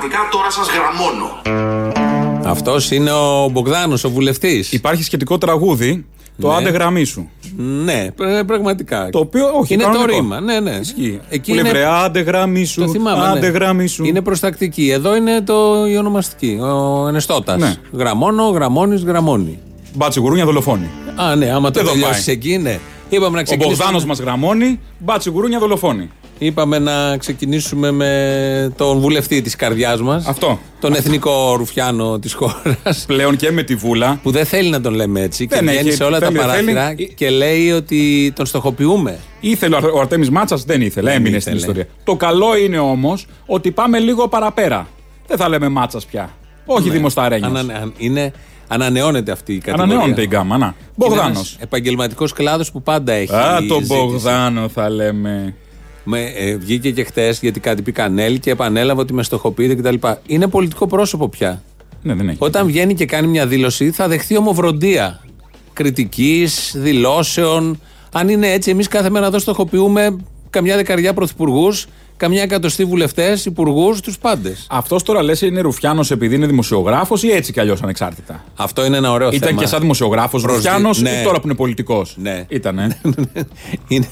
Όσοι ξέρετε από κομματικά, τώρα σας γραμμώνω. Αυτός είναι ο Μπογδάνος, ο βουλευτής. Υπάρχει σχετικό τραγούδι. Το Ναι. άντε γραμμή σου. Ναι, πρέ- πραγματικά. Το οποίο όχι. είναι το κανονικό. ρήμα. Ναι, ναι. Ισχύει. Εκεί Που λέει, είναι- βρε, άντε γραμμή σου. Το θυμάμαι. άντε ναι. γραμμή σου. Είναι προστακτική. Εδώ είναι το, η ονομαστική. Ο Ενεστώτας. Ναι. Γραμμόνο, γραμμόνη, γραμμόνη. Μπάτσι γουρούνια δολοφόνη. Α, ναι, άμα το Εδώ τελειώσεις πάει. εκεί, ναι. Είπαμε να Ο ξεκινήσουμε. Μπογδάνο μας γραμμώνει. Μπάτσι γουρούνια δολοφόνη. Είπαμε να ξεκινήσουμε με τον βουλευτή της καρδιάς μας. Αυτό. Τον εθνικό ρουφιάνο της χώρας. Πλέον και με τη βούλα. Που δεν θέλει να τον λέμε έτσι. Δεν και έχει, βγαίνει σε όλα θέλει, τα παράθυρα θέλει. και λέει ότι τον στοχοποιούμε. Ήθελε ο Αρ- ο Αρτέμις Μάτσας, δεν ήθελε. Δεν Έμεινε στην ήθελε. ιστορία. Το καλό είναι όμως ότι πάμε λίγο παραπέρα. Δεν θα λέμε Μάτσας πια. Όχι Ναι. δημοσταρένιος. Ανανε- αν- είναι, ανανεώνεται αυτή η κατηγορία. Ανανεώνεται η γκάμα. Να. Μπογδάνος. Επαγγελματικός κλάδος που πάντα έχει. Α, τον ζήτηση. Μπογδάνο θα λέμε. Με, ε, βγήκε και χτες γιατί κάτι πει Κανέλ και επανέλαβε ότι με στοχοποιείται κτλ. Είναι πολιτικό πρόσωπο πια. Ναι, δεν έχει. Όταν βγαίνει και κάνει μια δήλωση, θα δεχθεί ομοβροντία κριτικής, δηλώσεων. Αν είναι έτσι, εμείς κάθε μέρα εδώ στοχοποιούμε καμιά δεκαριά πρωθυπουργούς, καμιά εκατοστή βουλευτές, υπουργούς, τους πάντες. Αυτός τώρα λες είναι Ρουφιάνος επειδή είναι δημοσιογράφος ή έτσι κι αλλιώς ανεξάρτητα; Αυτό είναι ένα ωραίο Ήταν θέμα. και σαν δημοσιογράφος Προσδι- Ρουφιάνος ναι. ή τώρα που είναι πολιτικός; Ναι. Ήτανε. είναι,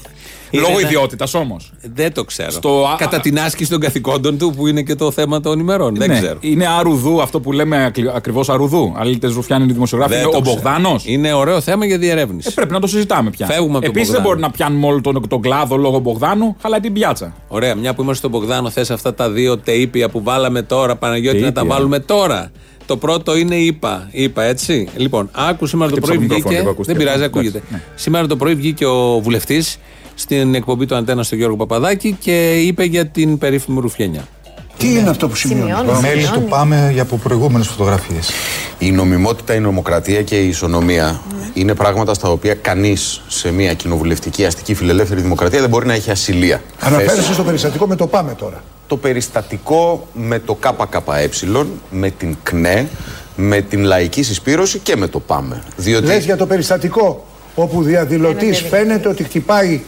Λόγω είναι ένα- ιδιότητας όμως. Δεν το ξέρω. Στο- Κατά την άσκηση των καθηκόντων του, που είναι και το θέμα των ημερών. Δεν ναι. ξέρω. Είναι αρουδού αυτό που λέμε ακριβώς αρουδού. Αλήτε Ρουφιάνοι είναι δημοσιογράφοι. Δεν Είναι το ο ξέρω. Μπογδάνος. Είναι ωραίο θέμα για διερεύνηση. Ε, πρέπει να το συζητάμε πια. Φεύγουμε από τον Επίσης δεν Μπογδάνο. μπορεί να πιάνουμε όλο τον, τον κλάδο λόγω Μπογδάνου, αλλά την πιάτσα. Ωραία, μια που είμαστε στον Μπογδάνο, θες αυτά τα δύο τεΐπια που βάλαμε τώρα, Παναγιώτη, να τα Τεΐπια. βάλουμε τώρα. Το πρώτο είναι είπα. Είπα, έτσι. Λοιπόν, άκου σήμερα το Χτύπησα πρωί το μικρόφωνο, βγήκε. λίγο ακούστηκε. Δεν πειράζει, Εντάξει, ακούγεται. ναι. Σήμερα το πρωί βγήκε ο βουλευτής στην εκπομπή του Αντένα στο Γιώργο Παπαδάκη και είπε για την περίφημη Ρουφιένια. Τι είναι αυτό που σημειώνει; Σημειώνει, Μέλη σημειώνει. του πάμε για από προηγούμενες φωτογραφίες. Η νομιμότητα, η νομοκρατία και η ισονομία είναι πράγματα στα οποία κανείς σε μια κοινοβουλευτική αστική φιλελεύθερη δημοκρατία δεν μπορεί να έχει ασυλία. Αναφέρεσαι στο περιστατικό με το πάμε τώρα. Το περιστατικό με το ΚΚΕ, με την ΚΝΕ, με την λαϊκή συσπήρωση και με το ΠΑΜΕ. Διότι Λες για το περιστατικό όπου διαδηλωτής Ένα φαίνεται ότι χτυπάει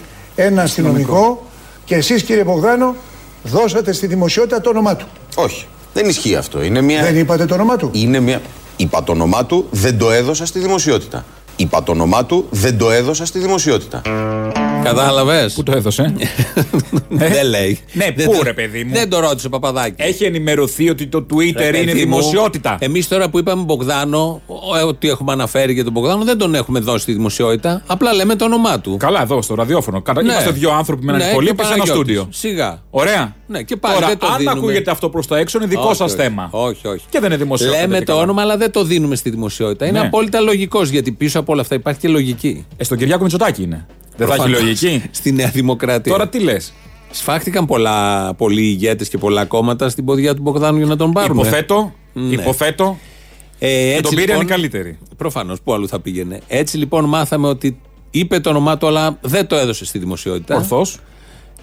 ένα αστυνομικό και εσείς κύριε Μπογδάνο δώσατε στη δημοσιότητα το όνομά του. όχι, δεν ισχύει αυτό. Είναι μια... Δεν είπατε το όνομά του. Είναι μια... Είπα το όνομά του, δεν το έδωσα στη δημοσιότητα. Είπα το όνομά του, δεν το έδωσα στη δημοσιότητα. Κατάλαβες; Πού το έδωσε; Δεν λέει. Ναι, Δεν πού, το- ρε, παιδί μου; Δεν το ρώτησε ο Παπαδάκης. Έχει ενημερωθεί ότι το Twitter είναι Παιδί μου, δημοσιότητα. Εμείς τώρα που είπαμε Μπογδάνο, ο- ε, ότι έχουμε αναφέρει για τον Μπογδάνο, δεν τον έχουμε δώσει στη δημοσιότητα. Απλά λέμε το όνομά του. Καλά, εδώ στο ραδιόφωνο. Κατα... Ναι. Είμαστε δύο άνθρωποι με έναν Ναι, υπολείπη και σε ένα Παναγιώτης. στούντιο. Σιγά. Ωραία. Ναι, και πάλι Τώρα, δεν το αν δίνουμε. ακούγεται αυτό προς τα έξω, είναι δικό Όχι, σας όχι. θέμα. Όχι, όχι. Και δεν είναι δημοσιότητα. Λέμε και το καλά. όνομα, αλλά δεν το δίνουμε στη δημοσιότητα. Είναι Ναι. απόλυτα λογικός γιατί πίσω από όλα αυτά υπάρχει και λογική. Ε, στον Κυριάκο Μητσοτάκη είναι. Δεν θα έχει Προφανώς. λογική. Στη Νέα Δημοκρατία. Τώρα τι λες; Σφάχτηκαν πολλά, πολλοί ηγέτες και πολλά κόμματα στην ποδιά του Μπογδάνου για να τον πάρουν. Υποθέτω. Ναι. Υποθέτω. Ε, Και τον πήρε είναι καλύτερη. Προφανώς, πού αλλού θα πήγαινε. Έτσι λοιπόν μάθαμε ότι είπε το όνομά του, αλλά δεν το έδωσε στη δημοσιότητα. Ορθώς.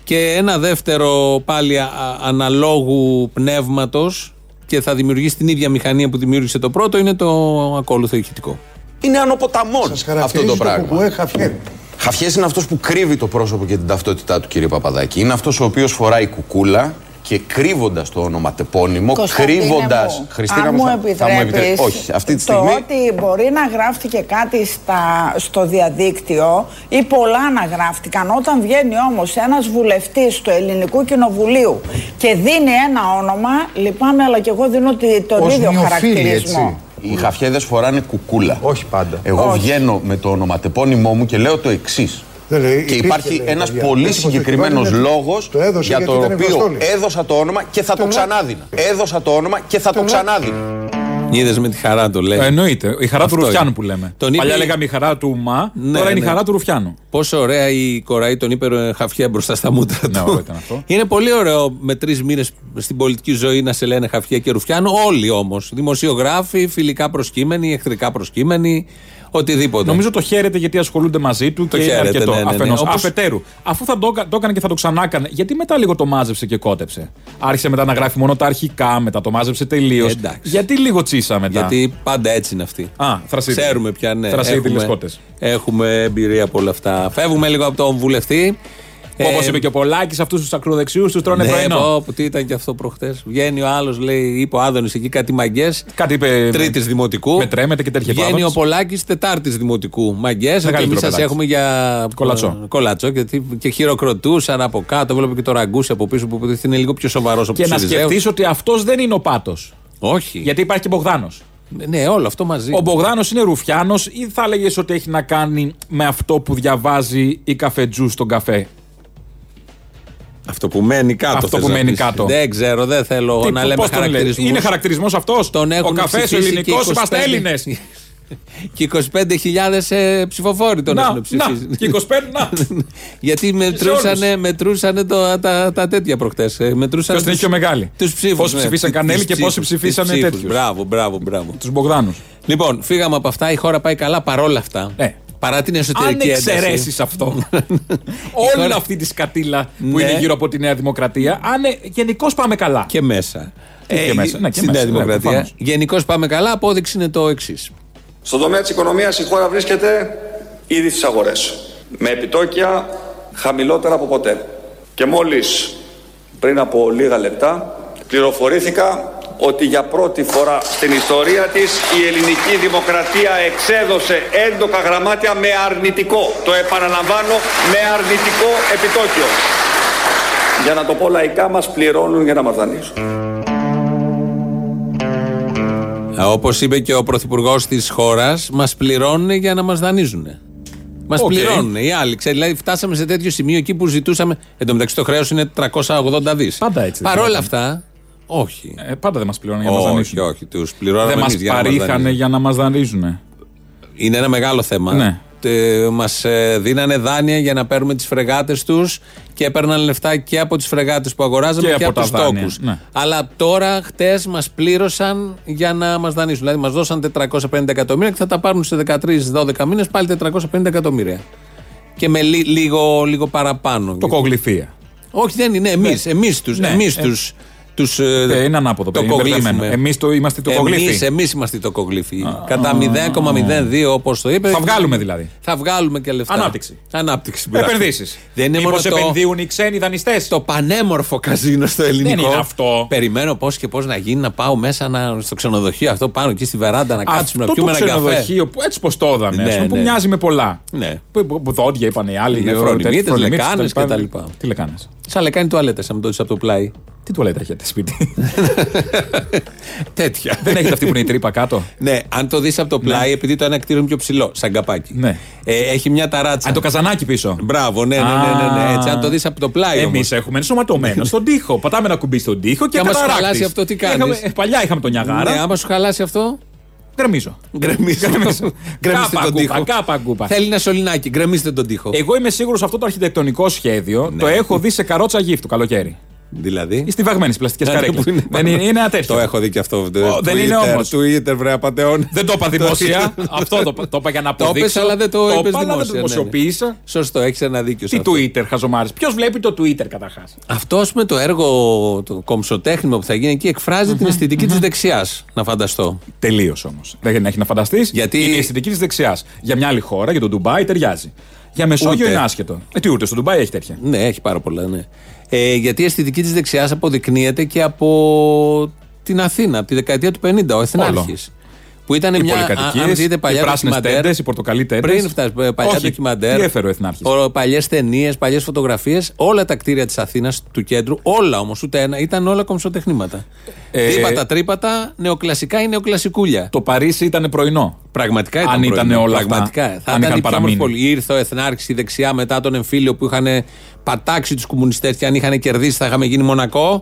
Και ένα δεύτερο πάλι α- αναλόγου πνεύματος και θα δημιουργήσει την ίδια μηχανία που δημιούργησε το πρώτο είναι το ακόλουθο ηχητικό. Είναι ανοποταμών Σας αυτό χαρακτηρίζει το το πράγμα. κουκουέ χαφιές. Χαφιές είναι αυτός που κρύβει το πρόσωπο και την ταυτότητά του, κύριε Παπαδάκη. Είναι αυτός ο οποίος φοράει κουκούλα και κρύβοντας το ονοματεπώνυμο, Κωνσταντίνε κρύβοντας... μου, Χριστίνα αν μου, μου θα- θα μου επιτρέπεις, επιτρέ- Όχι, αυτή τη το στιγμή... ότι μπορεί να γράφτηκε κάτι στα, στο διαδίκτυο ή πολλά να γράφτηκαν όταν βγαίνει όμως ένας βουλευτής του Ελληνικού Κοινοβουλίου και δίνει ένα όνομα, λυπάμαι αλλά και εγώ δίνω τη- τον Ως ίδιο νιοφίλη, χαρακτηρισμό. έτσι. Οι χαφιέδες φοράνε κουκούλα. Όχι πάντα. Εγώ Όχι. βγαίνω με το ονοματεπώνυμό μου και λέω το εξής. Δεν λέει, Και υπήρχε, υπάρχει λέει, ένας παιδιά. πολύ Έτσι πως το συγκεκριμένος κυβέρνημα λόγος το έδωσε για γιατί τον ήταν οποίο Ευρωστόλης. έδωσα το όνομα και θα το Τον- ξανάδινα. Έδωσα το όνομα και θα το Τον- ξανάδινα. Είδες με τη χαρά το λέει. Ε, εννοείται. Η χαρά Αυτό του Ρουφιάνου είναι. που λέμε. Τον είπε- Παλιά λέγαμε η χαρά του Μα, Ναι, τώρα είναι η ναι. χαρά του Ρουφιάνου. Πόσο ωραία η κοραή τον είπε ε, χαφιέ μπροστά στα μούτρα Ναι, του. ωραίο ήταν αυτό. Είναι πολύ ωραίο με τρεις μήνες στην πολιτική ζωή να σε λένε χαφιέ και ρουφιάνο. Όλοι όμως. Δημοσιογράφοι, φιλικά προσκύμενοι, εχθρικά προσκύμενοι, οτιδήποτε. Νομίζω το χαίρεται γιατί ασχολούνται μαζί του Το και χαίρεται, αρκετό. ναι, ναι, ναι. Αφενός. Όπως- Αφετέρου, αφού θα το, έκα- το έκανε και θα το ξανάκανε, γιατί μετά λίγο το μάζεψε και κότεψε. Άρχισε μετά να γράφει μόνο τα αρχικά, μετά το μάζεψε τελείως. Ε, εντάξει. γιατί λίγο τσίσα μετά. Γιατί πάντα έτσι είναι αυτοί. Α, θρασίδι. Ξέρουμε πια, ναι. Θρασίδι Έχουμε- λεσκότες. Έχουμε εμπειρία από όλα αυτά. Φεύγουμε λίγο από τον βουλευτή Ε, Όπως είπε και ο Πολάκης, αυτούς τους ακροδεξιούς τους τρώνε ναι, πρωινό. πω, πω, τι ήταν και αυτό προχτές. Βγαίνει ο άλλος, λέει, είπε ο Άδωνης εκεί κάτι μαγκές. Κάτι είπε. Τρίτης δημοτικού. Με τρέμεται και τέτοια Βγαίνει πράγματα. ο Πολάκης Τετάρτης δημοτικού. Μαγκές. Ότι Μεγαλύτερο εμείς σας παιδάκι. έχουμε για. Κολατσό. ε, Κολατσό και, τι- και χειροκροτούσαν από κάτω. Βλέπω και το ραγκούσι από πίσω που υποτίθεται είναι λίγο πιο σοβαρός από Και τους να Σιριζέους. σκεφτείς ότι αυτός δεν είναι ο πάτος. Όχι. Γιατί υπάρχει και Μπογδάνος. Ναι, όλο αυτό μαζί. Ο Μπογδάνος είναι ρουφιάνος ή θα έλεγε ότι έχει να κάνει με αυτό που διαβάζει η καφετζού στον καφέ; Αυτό που μένει κάτω. Αυτό θες που να μένει πεις. κάτω. Δεν ξέρω, δεν θέλω Τι, να πώς λέμε τον λένε. χαρακτηρισμούς. Είναι χαρακτηρισμός αυτός; Τον Ο έχουν καφέ ψηφίσει ελληνικός, και 25 είμαστε Έλληνε. Και 25.000 ε, ψηφοφόροι τον Να, έχουν να, ψηφίσει. και 25, να. Γιατί μετρούσανε, μετρούσανε το, τα, τα τέτοια προχτές. Μετρούσανε Ποιος την έχει πιο μεγάλη. Τους ψήφους. Πόσοι ψηφίσαν Κανέλη και πόσοι ψηφίσανε τέτοιους; Μπράβο, μπράβο, μπράβο. Τους Μπογδάνους. Λοιπόν, φύγαμε από αυτά. Η χώρα πάει καλά παρόλα αυτά. Ναι. Παρά την Αν εσωτερική ένταση. εξαιρέσεις αυτό, όλη χώρα- αυτή τη σκατήλα που Ναι. είναι γύρω από τη Νέα Δημοκρατία, αν γενικώς πάμε καλά. Και μέσα. Και μέσα, ναι, και στην μέσα, Νέα ναι, Δημοκρατία. προφανώς. Γενικώς πάμε καλά. Απόδειξη είναι το εξής. Στον τομέα της οικονομίας η χώρα βρίσκεται ήδη στις αγορές, με επιτόκια χαμηλότερα από ποτέ. Και μόλις πριν από λίγα λεπτά πληροφορήθηκα ότι για πρώτη φορά στην ιστορία της η ελληνική δημοκρατία εξέδωσε έντοκα γραμμάτια με αρνητικό, το επαναλαμβάνω, με αρνητικό επιτόκιο. Για να το πω λαϊκά μας πληρώνουν για να μας δανείσουν. Όπως είπε και ο πρωθυπουργός της χώρας, μας πληρώνουν για να μας δανείζουν. Μας Οκ. πληρώνουν οι άλλοι. Ξέρεις, δηλαδή, φτάσαμε σε τέτοιο σημείο εκεί που ζητούσαμε. Εν τω μεταξύ, το χρέος είναι 380 δις. Πάντα έτσι δεν Παρ' όλα ήταν. αυτά, όχι. Ε, πάντα δεν μας πληρώνουν για να μας όχι, δανείσουν. όχι. Τους πληρώναμε Δεν μας εμείς για να μας παρήχανε δανείζουν. για να μας δανείζουν. Είναι ένα μεγάλο θέμα. Ναι. Μας δίνανε δάνεια για να παίρνουμε τις φρεγάτες τους και έπαιρναν λεφτά και από τις φρεγάτες που αγοράζαμε Και και, από από, τα τους δάνεια, τόκους. ναι. Αλλά τώρα, χτες, μας πλήρωσαν για να μας δανείσουν. Δηλαδή, μας δώσαν 450 εκατομμύρια και θα τα πάρουν σε 13-12 μήνες πάλι 450 εκατομμύρια. Και με λί- λίγο, λίγο παραπάνω. Το κογλυφία. Όχι, δεν είναι. Εμείς εμείς τους, Ναι. εμείς Ε, τους, τους, ε, Ε, είναι ανάποδο. το παιδί, είναι μπερδεμένο. κογλύφουμε. Εμείς το είμαστε το Εμείς, κογλύφι. εμείς είμαστε το κογλύφι. Κατά 0,02 όπως το είπε. Θα βγάλουμε δηλαδή. Θα βγάλουμε και λεφτά. Ανάπτυξη. Ανάπτυξη. μπράβο. Επενδύσεις. Δεν είναι μόνο το, επενδύουν οι ξένοι δανειστές; το πανέμορφο καζίνο στο ελληνικό. είναι αυτό. Περιμένω πώς και πώς να γίνει να πάω μέσα να, στο ξενοδοχείο αυτό πάνω εκεί στη βεράντα να κάτσουμε να Αυτό το πιούμε ένα καφέ. ξενοδοχείο που έτσι πως το έδανε, Ναι, ας πούμε, που ναι. μοιάζει με πολλά. Ναι. Που, που, που δόντια είπαν οι άλλοι. Ναι, ε, φρονιμίτες, τέτοιοι, φρονιμίτες, λεκάνες τα λοιπά. κτλ. Τι λεκάνες; Σαν λεκάνη τουαλέτα, σαν το από το πλάι. Τι τουαλέτα έχετε σπίτι; Τέτοια. Δεν έχετε αυτή που είναι η τρύπα κάτω; Ναι, αν το δεις από το πλάι, επειδή το ένα κτίριο είναι πιο ψηλό, σαν καπάκι. Ναι. Ε, έχει μια ταράτσα. Αν το καζανάκι πίσω. Μπράβο, ναι, ναι, ναι, ναι, ναι. Έτσι, αν το δεις από το πλάι. Εμείς όμως. έχουμε ενσωματωμένο στον τοίχο. Πατάμε ένα κουμπί στον τοίχο και Και άμα σου καταράκτης. χαλάσει αυτό, τι κάνεις; Είχαμε- ε, Παλιά είχαμε τον Νιαγάρα. Ναι, άμα σου χαλάσει αυτό, Γκρεμίζω. γκρεμίστε Γκρεμίζω. Γκρεμίστε Κάπα τον γκούπα, τοίχο. κάπα γκούπα. Θέλει ένα σωληνάκι, γκρεμίστε τον τοίχο. Εγώ είμαι σίγουρος αυτό το αρχιτεκτονικό σχέδιο Ναι. το έχω δει σε καρότσα γύφτου καλοκαίρι. Δηλαδή; Ή στη βαγμένη πλαστικές Ναι, καρέκλες. που είναι Δεν είναι, είναι ένα τέτοιο. Το έχω δει και αυτό. Ω, δεν είναι Twitter, όμως. Twitter, βρε απαταιών. Δεν το είπα δημόσια. αυτό το, το είπα για να Το αποδείξω. είπες, αλλά δεν το είπες είπα, αλλά δεν δημόσια, το ναι, ναι. δημοσιοποίησα. Σωστό, έχεις ένα δίκιο σε Τι αυτό. Twitter, χαζομάρε. Ποιος βλέπει το Twitter καταρχάς; Αυτό με το έργο, το κομψοτέχνημα που θα γίνει εκεί, εκφράζει την αισθητική της δεξιάς. Να φανταστώ. Τελείως όμως. Δεν έχει να φανταστείς. Γιατί- Είναι η αισθητική της δεξιάς. Για μια άλλη χώρα, για τον Ντουμπάι, ταιριάζει. Για Μεσόγειο Ούτε. είναι άσχετο. Ε, τι ούτε, στο Ντουμπάι έχει τέτοια. Ναι, έχει πάρα πολλά, ναι. Ε, γιατί η αισθητική της δεξιάς αποδεικνύεται και από την Αθήνα, από τη δεκαετία του 50, ο Εθνάρχης. Που ήταν Οι μια. α- πολυκατοικίες, αν δείτε οι παλιά πράσινες ντοκιμαντέρ, τέντες, οι πορτοκαλί τέντες. Πριν φτάσει, ε, παλιά Όχι, ντοκιμαντέρ. τι έφερε ο Εθνάρχης. Παλιές ταινίες, παλιές φωτογραφίες. Όλα τα κτίρια της Αθήνας, του κέντρου, όλα όμως, ούτε ένα, ήταν όλα κομψοτεχνήματα. Ε, Τύπατα, τρύπατα, νεοκλασικά ή νεοκλασικούλια. Το Παρίσι ήταν πρωινό. Πραγματικά ήταν Αν ήταν πρωινό, όλα αυτά, πραγματικά. Θα αν ήταν είχαν η πιο όμορφη παραμείνει. πόλη. Ήρθε ο Εθνάρχης η δεξιά μετά τον εμφύλιο που είχαν πατάξει τους κομμουνιστές και αν είχαν κερδίσει θα είχαμε γίνει Μονακό.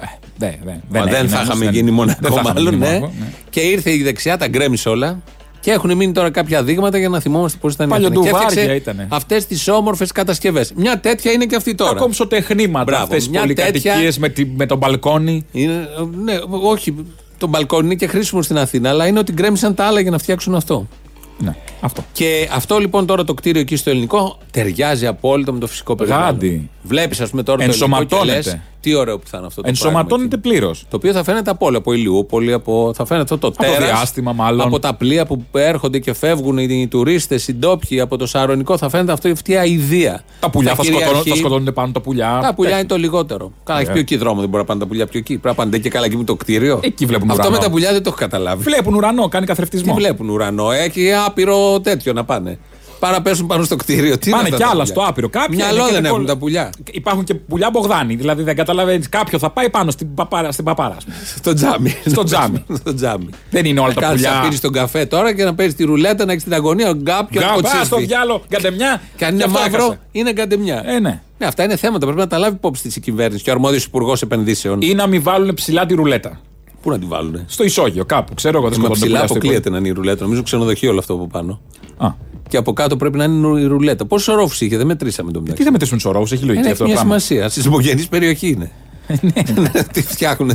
Ε, ναι, ναι, Μα δεν, έγινε θα όμως, είχαμε δεν- γίνει δεν Μονακό, θα είχαμε μάλλον. γίνει Ναι. Μονακό, ναι. Και ήρθε η δεξιά, τα γκρέμισε όλα. Και έχουν μείνει τώρα κάποια δείγματα για να θυμόμαστε πώς ήταν η Αθήνα. Και Παλιοντουβάρια έφτιαξε ήτανε. αυτές τις όμορφες κατασκευές. Μια τέτοια είναι και αυτή Τα τώρα. κομψοτεχνήματα, Μπράβο, αυτές τις μια πολυκατοικίες τέτοια- με, τη- με τον μπαλκόνι. Είναι, ναι, όχι, το μπαλκόνι είναι και χρήσιμο στην Αθήνα, αλλά είναι ότι γκρέμισαν τα άλλα για να φτιάξουν αυτό. Ναι, αυτό. Και αυτό λοιπόν τώρα το κτίριο εκεί στο ελληνικό ταιριάζει απόλυτα με το φυσικό περιβάλλον. Γάντι. Βλέπεις, ας πούμε, τώρα το ελληνικό και Ενσωματώνεται. λες, Τι ωραίο που θα είναι αυτό το Ενσωματώνεται πράγμα. πλήρως. Το οποίο θα φαίνεται από όλα, από Ηλιούπολη, από, θα φαίνεται αυτό το Από τέρας, διάστημα, μάλλον. Από τα πλοία που έρχονται και φεύγουν οι, οι τουρίστες, οι ντόπιοι, από το Σαρονικό, θα φαίνεται αυτό αυτή η αηδία. Τα πουλιά θα, σκοτώνουν, κυριαρχεί- θα σκοτώνονται πάνω τα πουλιά. Τα πουλιά είναι το λιγότερο. Καλά, έχει Ε. πιο εκεί δρόμο, δεν μπορεί να πάνε τα πουλιά πιο εκεί. Πρέπει να πάνε και καλά εκεί με το κτίριο. Εκεί βλέπουν Αυτό ουρανό. με τα πουλιά δεν το έχω καταλάβει. Βλέπουν ουρανό, κάνει Τι καθρεφτισμό. βλέπουν ουρανό, έχει άπειρο τέτοιο να πάνε. Πάρα να πέσουν πάνω στο κτίριο. Τι είναι Πάνε αυτά κι τα άλλα πουλιά; στο άπειρο. Κάποια Μυαλό είναι και δεν τα έχουν κολλ- τα πουλιά. Υπάρχουν και πουλιά Μπογδάνη. Δηλαδή δεν καταλαβαίνεις. Κάποιο θα πάει πάνω στην παπάρα. Στην παπάρα ας πούμε. Στο τζάμι. Στο τζάμι. Στο τζάμι. δεν είναι όλα Να τα κάτσεις πουλιά. να πίνει τον καφέ τώρα και να παίζει τη ρουλέτα, να έχεις την αγωνία, γκάπ και να Γκάμπα, στο κοτσίσει. διάλογο, γκαντεμιά. Και αν είναι αυτό μαύρο, έχασα. είναι γκαντεμιά. Ε, ναι. Ναι, αυτά είναι θέματα. Πρέπει να τα λάβει υπόψη της κυβέρνηση και ο αρμόδιος υπουργός επενδύσεων. Ή να μην βάλουν ψηλά τη ρουλέτα. Πού να τη βάλουν. Στο ισόγειο, κάπου. Ξέρω εγώ, δεν Με σκοτώνονται ψηλά πουλιά στο αποκλείεται να είναι η ρουλέτα. Νομίζω ξενοδοχείο όλο αυτό από πάνω. υπόγειο. Α. Και από κάτω πρέπει να είναι η ρουλέτα. Πόσου ορόφου είχε, δεν μετρήσαμε τον Τι μεταξύ. δεν μετρήσουν του ορόφου, έχει Ε, λογική ναι, αυτό έχει το μια πράγμα. σημασία. Στη ζυμογενή περιοχή είναι. Τι φτιάχνουν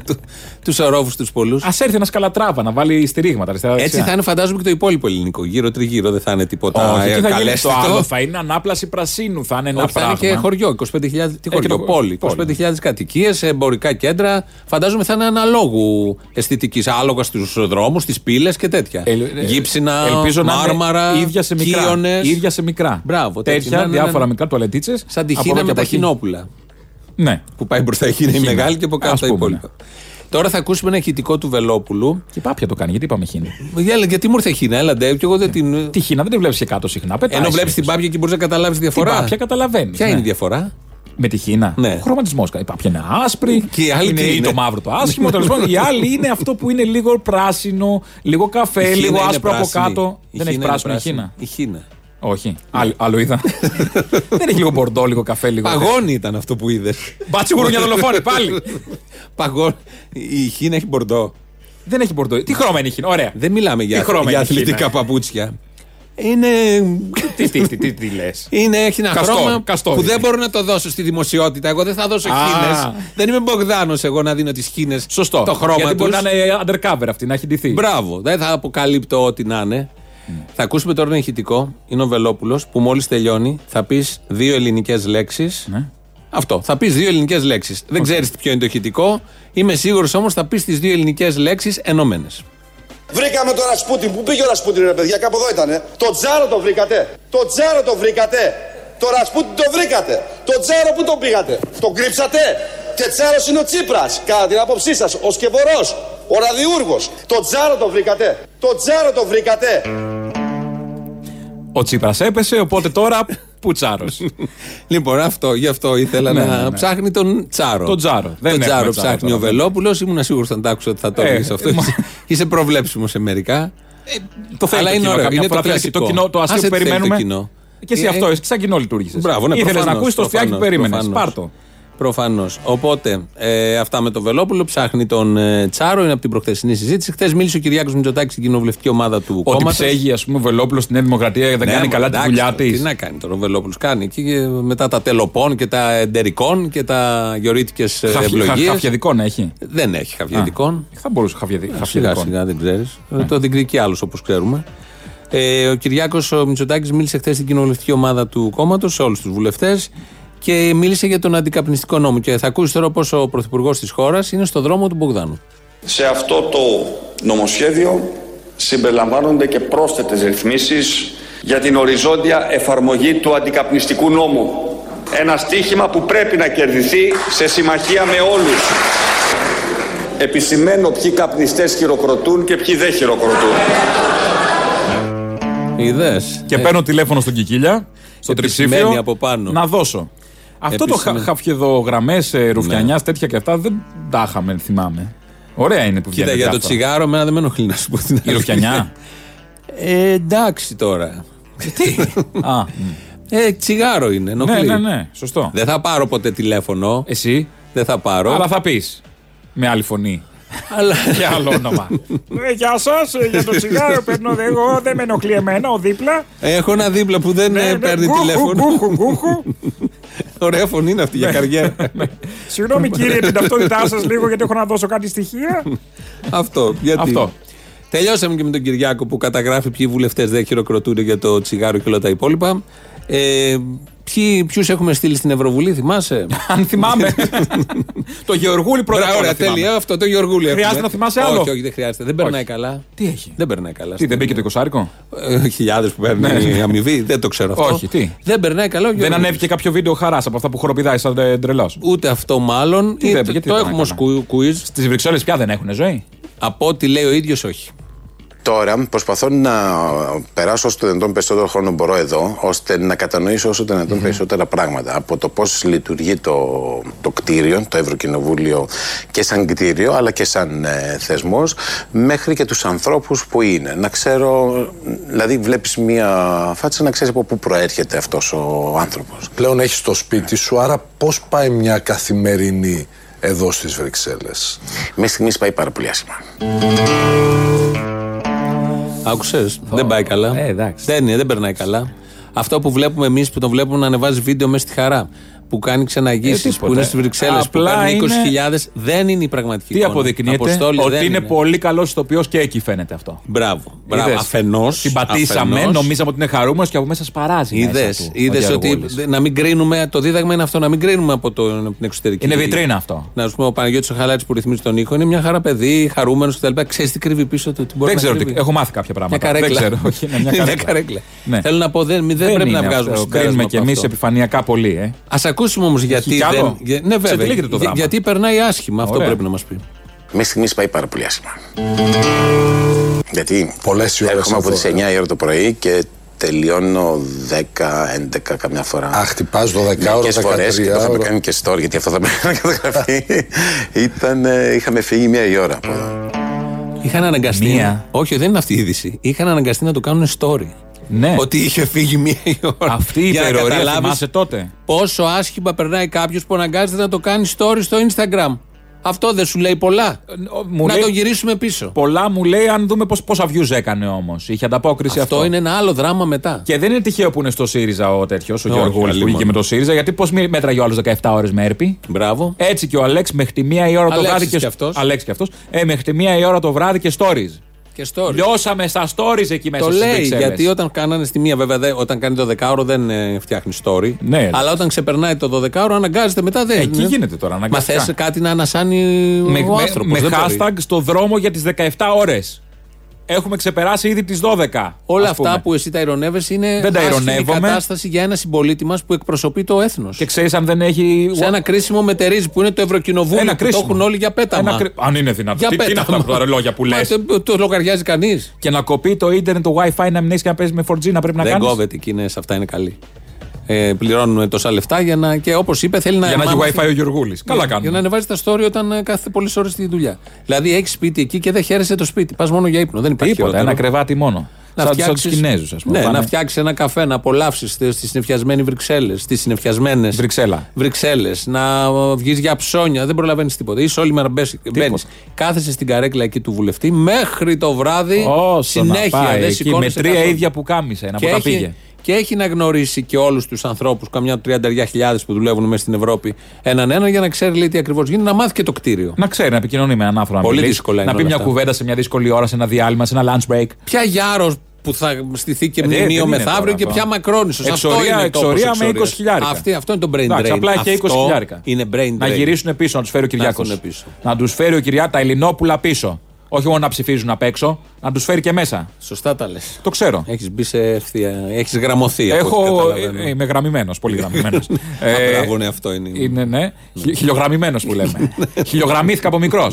τους ορόφου τους πολλούς. Α έρθει ένας καλατράβα να βάλει στηρίγματα αριστερά. Έτσι δεξιά. θα είναι φαντάζομαι και το υπόλοιπο ελληνικό. Γύρω-τριγύρω δεν θα είναι τίποτα Όχι, ε, τι θα γίνει. Το καλέσθητο. άλλο θα είναι ανάπλαση πρασίνου. Θα είναι ένα Όχι, θα είναι πράγμα. και χωριό, 25.000. Τι και χωριό, το- πόλη. πόλη. 25.000 κατοικίες, εμπορικά κέντρα. Φαντάζομαι θα είναι αναλόγου αισθητικής. Άλογα στους δρόμους, στις πύλες και τέτοια. Ε, ε, Γύψινα, Ελπίζω να μάρμαρα, είναι ίδια σε μικρά. κύονες. ίδια σε μικρά. Μπράβο, τέτοια. τέτοια, Ναι, ναι, ναι, διάφορα ναι. μικρά τουαλετίτσες. Σαν τη Χίνα με τα χινόπουλα. Ναι. Που πάει μπροστά η Χίνα η Χίνα. μεγάλη και από κάτω Ας τα πούμε, υπόλοιπα. Τώρα θα ακούσουμε ένα ηχητικό του Βελόπουλου. Και η πάπια το κάνει, γιατί είπαμε χίνα. Για- Γιατί μου ήρθε η Χίνα, έλα ντε, και εγώ δεν την. Τη χίνα δεν τη βλέπεις και κάτω συχνά. Πετάει Ενώ βλέπεις συνήθως. την πάπια και μπορείς να καταλάβεις τη Την διαφορά. πάπια καταλαβαίνεις. Ποια είναι η διαφορά; Με τη χίνα. Ναι. Χρωματισμός. Η πάπια είναι άσπρη. Και η άλλη είναι, τι ή είναι; το μαύρο το άσχημο. τέλος πάντων. η άλλη είναι αυτό που είναι λίγο πράσινο, λίγο καφέ, Η Χίνα λίγο είναι άσπρο από πράσινη. κάτω. Η δεν έχει Χίνα είναι πράσινο η πράσινη. χίνα. Η Χίνα. Όχι. Άλλο, άλλο είδα. δεν έχει λίγο μπορντό, λίγο καφέ, λίγο. Παγώνει ήταν αυτό που είδες. Μπάτσι γουρούνια δολοφόνη πάλι. Παγώνει. Η Χίνα έχει μπορντό. δεν έχει μπορντό. Τι χρώμα είναι η χίνα; Ωραία. Δεν μιλάμε για, Τι χρώμα για είναι η αθλητικά Χίνα; παπούτσια. Είναι. τι, τι, τι, τι, τι λες; Είναι, έχει ένα Καστόρ, χρώμα καστόρ που είναι. δεν μπορώ να το δώσω στη δημοσιότητα. Εγώ δεν θα δώσω Α. χίνες. Δεν είμαι Μπογδάνος εγώ να δίνω τις χίνες. Σωστό. Το χρώμα Γιατί μπορεί τους. να είναι undercover αυτή, να έχει ντυθεί. Μπράβο. Δεν θα αποκαλύπτω ό,τι να είναι. Θα ακούσουμε τώρα ένα ηχητικό. Είναι ο Βελόπουλος που μόλις τελειώνει θα πεις δύο ελληνικές λέξεις. Ναι. Αυτό. Θα πεις δύο ελληνικές λέξεις. Δεν ξέρεις ποιο είναι το ηχητικό. Είμαι σίγουρος όμως θα πεις τις δύο ελληνικές λέξεις ενωμένες. Βρήκαμε τον Ρασπούτιν. Πού πήγε ο Ρασπούτιν, ρε παιδιά, κάπου εδώ ήτανε. Το τζάρο το βρήκατε. Το τζάρο το βρήκατε. Το Ρασπούτιν το βρήκατε. Το τζάρο που το πήγατε. Το κρύψατε. Και τζάρος είναι ο Τσίπρας. Κατά την άποψή σας, ο Σκευωρός, ο Ραδιούργος. Το τζάρο το βρήκατε. Το τζάρο το βρήκατε. Ο Τσίπρας έπεσε, οπότε τώρα πουτσάρο. Λοιπόν, αυτό, γι' αυτό ήθελα Ναι, να ναι, ναι. ψάχνει τον Τσάρο. Τον Τζάρο. Δεν τον έχουμε Τσάρο Τσάρο ψάχνει τώρα, ο βέβαια. Βελόπουλος. Ήμουν σίγουρος όταν τ' άκουσα ότι θα το Ε, έλεγε αυτό. ε, μα- Είσαι- Είσαι προβλέψιμος σε μερικά. το θέλει Αλλά το είναι κοινό. ωραίο, Καμιά είναι φορά το θέλει κλασικό. το, κοινό, το αστείο Άσε που τι θέλει το περιμένουμε. κοινό. Και εσύ Ε, αυτό, σαν κοινό λειτουργήσες. Μπράβο, ναι, Ήθελες να προφανώς, ακούσεις το αστιάκι που προφανώς, περίμενες. προφανώς. Πάρτο. Προφανώς. Οπότε, ε, αυτά με τον Βελόπουλο. Ψάχνει τον ε, Τσάρο, είναι από την προχθεσινή συζήτηση. Χθες μίλησε ο Κυριάκος Μητσοτάκης στην κοινοβουλευτική ομάδα του Ότι κόμματος. ψέγει, ας πούμε, ο Βελόπουλος στη Νέα Δημοκρατία δεν κάνει καλά τη δουλειά της. Ναι, Τι να κάνει τώρα ο Βελόπουλος. Κάνει εκεί ε, μετά τα τελοπών και τα εντερικών και τα γεωρίτικες ευλογίες. Χαφιαδικών έχει. Δεν έχει χαφιαδικών. Θα μπορούσε χαφιαδι- Σιγά χαφιαδικών. σιγά δεν ξέρεις. Το διεκδικεί άλλος όπως ξέρουμε. Ε, ο Κυριάκος Μητσοτάκης μίλησε χθες στην κοινοβουλευτική ομάδα του κόμματος, σε όλους τους βουλευτές και μίλησε για τον αντικαπνιστικό νόμο. Και θα ακούσεις τώρα πώ ο πρωθυπουργός της χώρας είναι στο δρόμο του Μπογδάνου. Σε αυτό το νομοσχέδιο συμπεριλαμβάνονται και πρόσθετες ρυθμίσεις για την οριζόντια εφαρμογή του αντικαπνιστικού νόμου. Ένα στίχημα που πρέπει να κερδιθεί σε συμμαχία με όλους. Επισημαίνω ποιοι καπνιστές χειροκροτούν και ποιοι δεν χειροκροτούν. Είδε. Και παίρνω τηλέφωνο στον Κικίλια, στο Επισημαίνει τριψήφιο. από πάνω. Να δώσω. Αυτό το Επισημαίνει. χα, χαφιεδογραμμέ ρουφιανιάς, Ναι. τέτοια και αυτά δεν τα είχαμε, θυμάμαι. Ωραία είναι που Κοίτα, βγαίνει. για το τσιγάρο, εμένα δεν με ενοχλεί να σου πω την Η αλήθεια. ρουφιανιά; Ε, εντάξει τώρα. Α, Ε, τσιγάρο είναι, ενοχλεί. ναι, ναι, ναι, σωστό. Δεν θα πάρω ποτέ τηλέφωνο. Εσύ, Δεν θα πάρω. αλλά θα πεις. Με άλλη φωνή. Αλλά- Και άλλο όνομα. ε, γεια σας, για το τσιγάρο παίρνω εγώ, δεν με ενοχλεί εμένα, ο δίπλα. Έχω ένα δίπλα που δεν Ναι, ε, ναι, παίρνει γκουχου, τηλέφωνο. γκουχου, γκουχου. Ωραία φωνή είναι αυτή Ναι. για καριέρα. Συγγνώμη κύριε, την ταυτότητά σας λίγο γιατί έχω να δώσω κάτι στοιχεία. Αυτό. Γιατί; Αυτό. Τελειώσαμε και με τον Κυριάκο που καταγράφει ποιοι βουλευτές δεν χειροκροτούν για το τσιγάρο και όλα τα υπόλοιπα. Ε, Ποιους έχουμε στείλει στην Ευρωβουλή, θυμάσαι; Αν θυμάμαι. το Γεωργούλη πρώτα. Ωραία, απ' όλα ωραία, θυμάμαι. τέλεια. Αυτό το Γεωργούλη. έχουμε. Χρειάζεται να θυμάσαι άλλο; Όχι, όχι, δεν χρειάζεται. Δεν περνάει Όχι. καλά. Τι έχει; Δεν περνάει καλά. Τι, δεν μπήκε το εικοσάρικο; Χιλιάδες που παίρνει η αμοιβή, δεν το ξέρω αυτό. Ναι. Όχι, τι; Δεν περνάει καλά. ο Δεν Γεωργούλης. ανέβηκε κάποιο βίντεο χαράς από αυτά που χοροπηδάει σαν τρελός; Ούτε αυτό μάλλον. Τι Ή δεν- το- γιατί το δεν έχουμε ω έκανα. quiz. Στις Βρυξέλλες πια δεν έχουν ζωή; Από ό,τι λέει ο ίδιος, όχι. Τώρα προσπαθώ να περάσω όσο το δυνατόν περισσότερο χρόνο μπορώ εδώ, ώστε να κατανοήσω όσο το δυνατόν περισσότερα πράγματα. Από το πώς λειτουργεί το, το κτίριο, το Ευρωκοινοβούλιο και σαν κτίριο, αλλά και σαν ε, θεσμός, μέχρι και τους ανθρώπους που είναι. Να ξέρω, δηλαδή, βλέπεις μία φάτσα να ξέρεις από πού προέρχεται αυτός ο άνθρωπος. Πλέον έχεις το σπίτι σου, άρα πώς πάει μια καθημερινή εδώ στις Βρυξέλλες; Μέχρι στιγμής πάει πάρα πολύ άσχημα. Άκουσες; Δεν πάει καλά. Ε, εντάξει. Δεν, είναι, δεν περνάει καλά. Αυτό που βλέπουμε εμείς που τον βλέπουμε να ανεβάζει βίντεο μες στη χαρά. Που κάνει ξεναγήσει, Ε, τίποτα. που είναι στις Βρυξέλλες, που Απλά παίρνει είναι- 20.000. Δεν είναι η πραγματική Τι εικόνα. αποδεικνύεται, Αποστόλη, ότι δεν είναι, πολύ καλός ηθοποιός και εκεί φαίνεται αυτό. Μπράβο. μπράβο. Είδες; Αφενός. Την πατήσαμε, νομίζαμε ότι είναι χαρούμενος και από μέσα σπαράζει. Είδε μέσα του ο είδες ότι Γεωργούλης. δε- να μην κρίνουμε. Το δίδαγμα είναι αυτό, να μην κρίνουμε από, το, από την εξωτερική. Είναι βιτρίνα αυτό. Να σου πούμε, ο Παναγιώτης ο Χαλάτη που ρυθμίζει τον ήχο είναι μια χαρά παιδί, χαρούμενος κτλ. Ξέρεις τι κρύβει πίσω του. Τι μπορεί Δεν να ξέρω, κρύβει; τι, έχω μάθει κάποια Μια πράγματα. καρέκλα. Δεν ξέρω. Όχι, είναι μια καρέκλα. Ναι. Θέλω να πω, δεν, δεν, πρέπει να είναι βγάζουμε αυτό. συμπέρασμα Κρίνουμε από κι εμείς αυτό. επιφανειακά πολύ, ε. Α ακούσουμε όμως γιατί κι δεν. άλλο; για- ναι, Σε τι βέβαια. λέγεται το Για- δράμα; γιατί περνάει άσχημα, αυτό Ωραία. πρέπει να μας πει. Μέχρι στιγμής πάει πάρα πολύ άσχημα. Γιατί Πολλές οι ώρες έρχομαι από εδώ, τι ε. 9 η ώρα το πρωί και τελειώνω 10-11 καμιά φορά. Α, χτυπάς 12 ώρα, Μερικές φορές και το 13 είχαμε ώρα. κάνει και story, γιατί αυτό θα πρέπει να καταγραφεί. Ήταν, ε, είχαμε φύγει μία η ώρα από εδώ. Είχαν αναγκαστεί. Μία. Όχι, δεν είναι αυτή η είδηση. Είχαν αναγκαστεί να το κάνουν story. Ναι. Ότι είχε φύγει μία η ώρα. Αυτή η Για να υπερορία καταλάβεις θυμάσαι τότε. Πόσο άσχημα περνάει κάποιος που αναγκάζεται να το κάνει story στο Instagram. Αυτό δεν σου λέει πολλά. μου να λέει- το γυρίσουμε πίσω. Πολλά μου λέει αν δούμε πώς, πόσα views έκανε όμως. Είχε ανταπόκριση αυτό. Αυτό είναι ένα άλλο δράμα μετά. Και δεν είναι τυχαίο που είναι στο ΣΥΡΙΖΑ ο τέτοιος, ο Όχι, Γεωργούλη που αλλήμον. βγήκε με το ΣΥΡΙΖΑ, γιατί πώς μέτραγε ο άλλος 17 ώρες με έρπη. Μπράβο. Έτσι και ο Αλέξ μέχρι τη μία η ώρα το Αλέξης βράδυ. κι αυτός. Αλέξ και αυτός. Ε, μέχρι τη μία η ώρα το βράδυ και stories. Και story. Λιώσαμε στα stories εκεί μέσα Το στις λέει Βρυξέλλες. γιατί όταν κάνανε στη μία, βέβαια, δε- όταν κάνει το δεκάωρο δεν ε, φτιάχνει story. Ναι, αλλά όταν ξεπερνάει το 12ωρο, αναγκάζεται μετά δεν. Εκεί είναι. γίνεται τώρα, Μα αναγκαστικά. θες κάτι να ανασάνει με, ο με- άνθρωπος. με hashtag στο δρόμο για τις 17 ώρες. Έχουμε ξεπεράσει ήδη τις 12. Όλα ας αυτά πούμε. που εσύ τα ειρωνεύεσαι είναι Δεν τα άσχημη ειρωνεύομαι. κατάσταση για ένα συμπολίτη μας που εκπροσωπεί το έθνος. Και ξέρεις αν δεν έχει. Σε ένα κρίσιμο μετερίζει που είναι το Ευρωκοινοβούλιο Ένα που το κρίσιμο. έχουν όλοι για πέταμα. Ένα κρι- Αν είναι δυνατόν. Για Τι, τι είναι αυτά πέταμα. τα λόγια που Μα, λες; Το, το λογαριάζει κανείς. Και να κοπεί το ίντερνετ, το WiFi να μην έχεις και να παίζεις με 4G να πρέπει να Δεν κάνεις; κόβεται εκεί, ναι, σε αυτά είναι καλή. Ε, πληρώνουν τόσα λεφτά για να, και όπως είπε θέλει να. Για να έχει μάθει- WiFi ο Γιωργούλη. Καλά Για να κάνουν. ανεβάζει τα story όταν ε, κάθεται πολλές ώρες στη δουλειά. Δηλαδή έχεις σπίτι εκεί και δεν χαίρεσαι το σπίτι. Πας μόνο για ύπνο. Δεν υπάρχει Τίποτα. χειρότερο. Ένα κρεβάτι μόνο. Να Σαν, σαν τους φτιάξεις- Κινέζους, ας πούμε. Ναι, Πάνε- να φτιάξεις ένα καφέ, να απολαύσεις στη συνεφιασμένη Βρυξέλλες, στι συνεφιασμένες Βρυξέλλα. Βρυξέλλες, να βγεις για ψώνια. Δεν προλαβαίνεις τίποτα. Είσαι όλη μέρα μπαίνεις. Κάθεσαι στην καρέκλα εκεί του βουλευτή μέχρι το βράδυ. Όσο να συνέχεια. πάει δεν εκεί με σηκώνεσαι τρία καθόλου. ίδια που κάμισε. Να Και που τα έχει, πήγε. Και έχει να γνωρίσει και όλους τους ανθρώπους, καμιά 30.000 που δουλεύουν μέσα στην Ευρώπη, έναν ένα για να ξέρει λέει, τι ακριβώς γίνεται, να μάθει και το κτίριο. Να ξέρει να επικοινωνεί με έναν άνθρωπο. να Πολύ μιλήσει, δύσκολα είναι Να πει όλα μια αυτά. κουβέντα σε μια δύσκολη ώρα, σε ένα διάλειμμα, σε ένα lunch break. Ποια Γιάρος που θα στηθεί και Ε, δεν μνημείο είναι μεθαύριο τώρα και αυτό. ποια Μακρόνισος. Αυτό Εξορία- είναι τόπος εξορία με εξορίας. 20 χιλιάρικα. Αυτή, αυτό είναι το brain Εντάξει, drain. απλά έχει και 20 Αυτό χιλιάρικα. Είναι brain Να drain. γυρίσουν πίσω, να τους φέρει ο Κυριάκο. έρθουν πίσω. Να τους φέρει ο Κυριάκο τα Ελληνόπουλα πίσω. Όχι μόνο να ψηφίζουν απ' έξω, να του φέρει και μέσα. Σωστά τα λε. Το ξέρω. Έχει μπει σε ευθεία. Έχει γραμμωθεί. από ό,τι Έχω. καταλαβαίνω. ε, Είμαι γραμμημένο, πολύ γραμμημένο. Α, μπράβο, ναι, αυτό είναι. Είναι, ναι. Χιλιογραμμημένο που λέμε. Χιλιογραμμήθηκα από μικρό.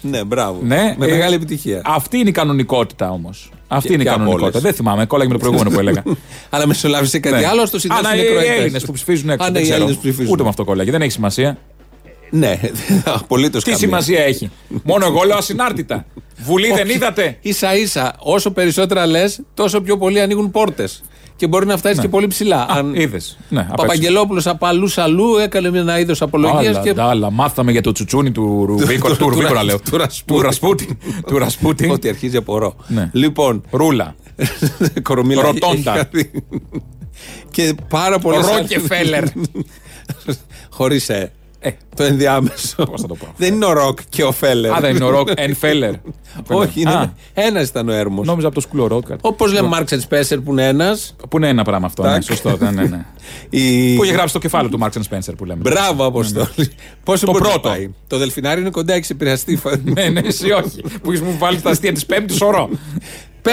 Ναι, μπράβο. Ναι, Με ε, μεγάλη επιτυχία. Αυτή είναι η κανονικότητα όμω. Αυτή Και- είναι η και από κανονικότητα. όλες. Δεν θυμάμαι, κόλλαγε με το προηγούμενο που έλεγα. Αλλά μεσολάβησε κάτι Ναι. άλλο, στο Α, συνδέσουν να, οι οι ακροατές. Έλληνε που ψηφίζουν έξω. Α, ναι, δεν οι ξέρω. Έλληνες ψηφίζουν. Ούτε με αυτό κόλλαγε. Δεν έχει σημασία. Ναι, απολύτως Τι σημασία έχει; Μόνο εγώ λέω ασυνάρτητα. Βουλή δεν είδατε; σα ίσα, όσο περισσότερα λες, τόσο πιο πολύ ανοίγουν πόρτες. Και μπορεί να φτάσεις και πολύ ψηλά. Αν είδες. Ναι, απ' ο Παπαγγελόπουλο από αλλού αλλού έκανε ένα είδος απολογίας Άλλα, και. ντάλα. Μάθαμε για το τσουτσούνι του Ρουβίκο. Του Ρουβίκο να λέω. του Ρασπούτιν. Του Ρασπούτιν. Του Ρασπούτιν. Ότι αρχίζει από ρο. Ναι. Λοιπόν. Ρούλα. Κορομίλα. Ροτόντα. έχει χαθεί. και πάρα πολλέ. Ρόκεφέλερ. Χωρίς ε. Ε, Το ενδιάμεσο. Πώς θα το πω. Δεν είναι ο Ροκ και ο Φέλερ. Α, δεν είναι ο Ροκ Εν Φέλερ. Όχι, Α, ένας ήταν ο έρμος. Νόμιζα από το School of Rock. κάτι. Όπως λέμε Μάρξ Σπέσερ που είναι ένας. Που είναι ένα πράγμα αυτό. Ναι, Τάκ. σωστό. Ναι, ναι, ναι. Η... Που είχε γράψει το κεφάλαιο του Marks Spencer που λέμε. Μπράβο, Αποστόλη. Πόσο Το μπορεί να πρώτο. πάει. Το δελφινάριο είναι κοντά, έχει επηρεαστεί. ναι, ναι, εσύ όχι. Που έχει μου βάλεις τα αστεία της Πέμπτης σωρό.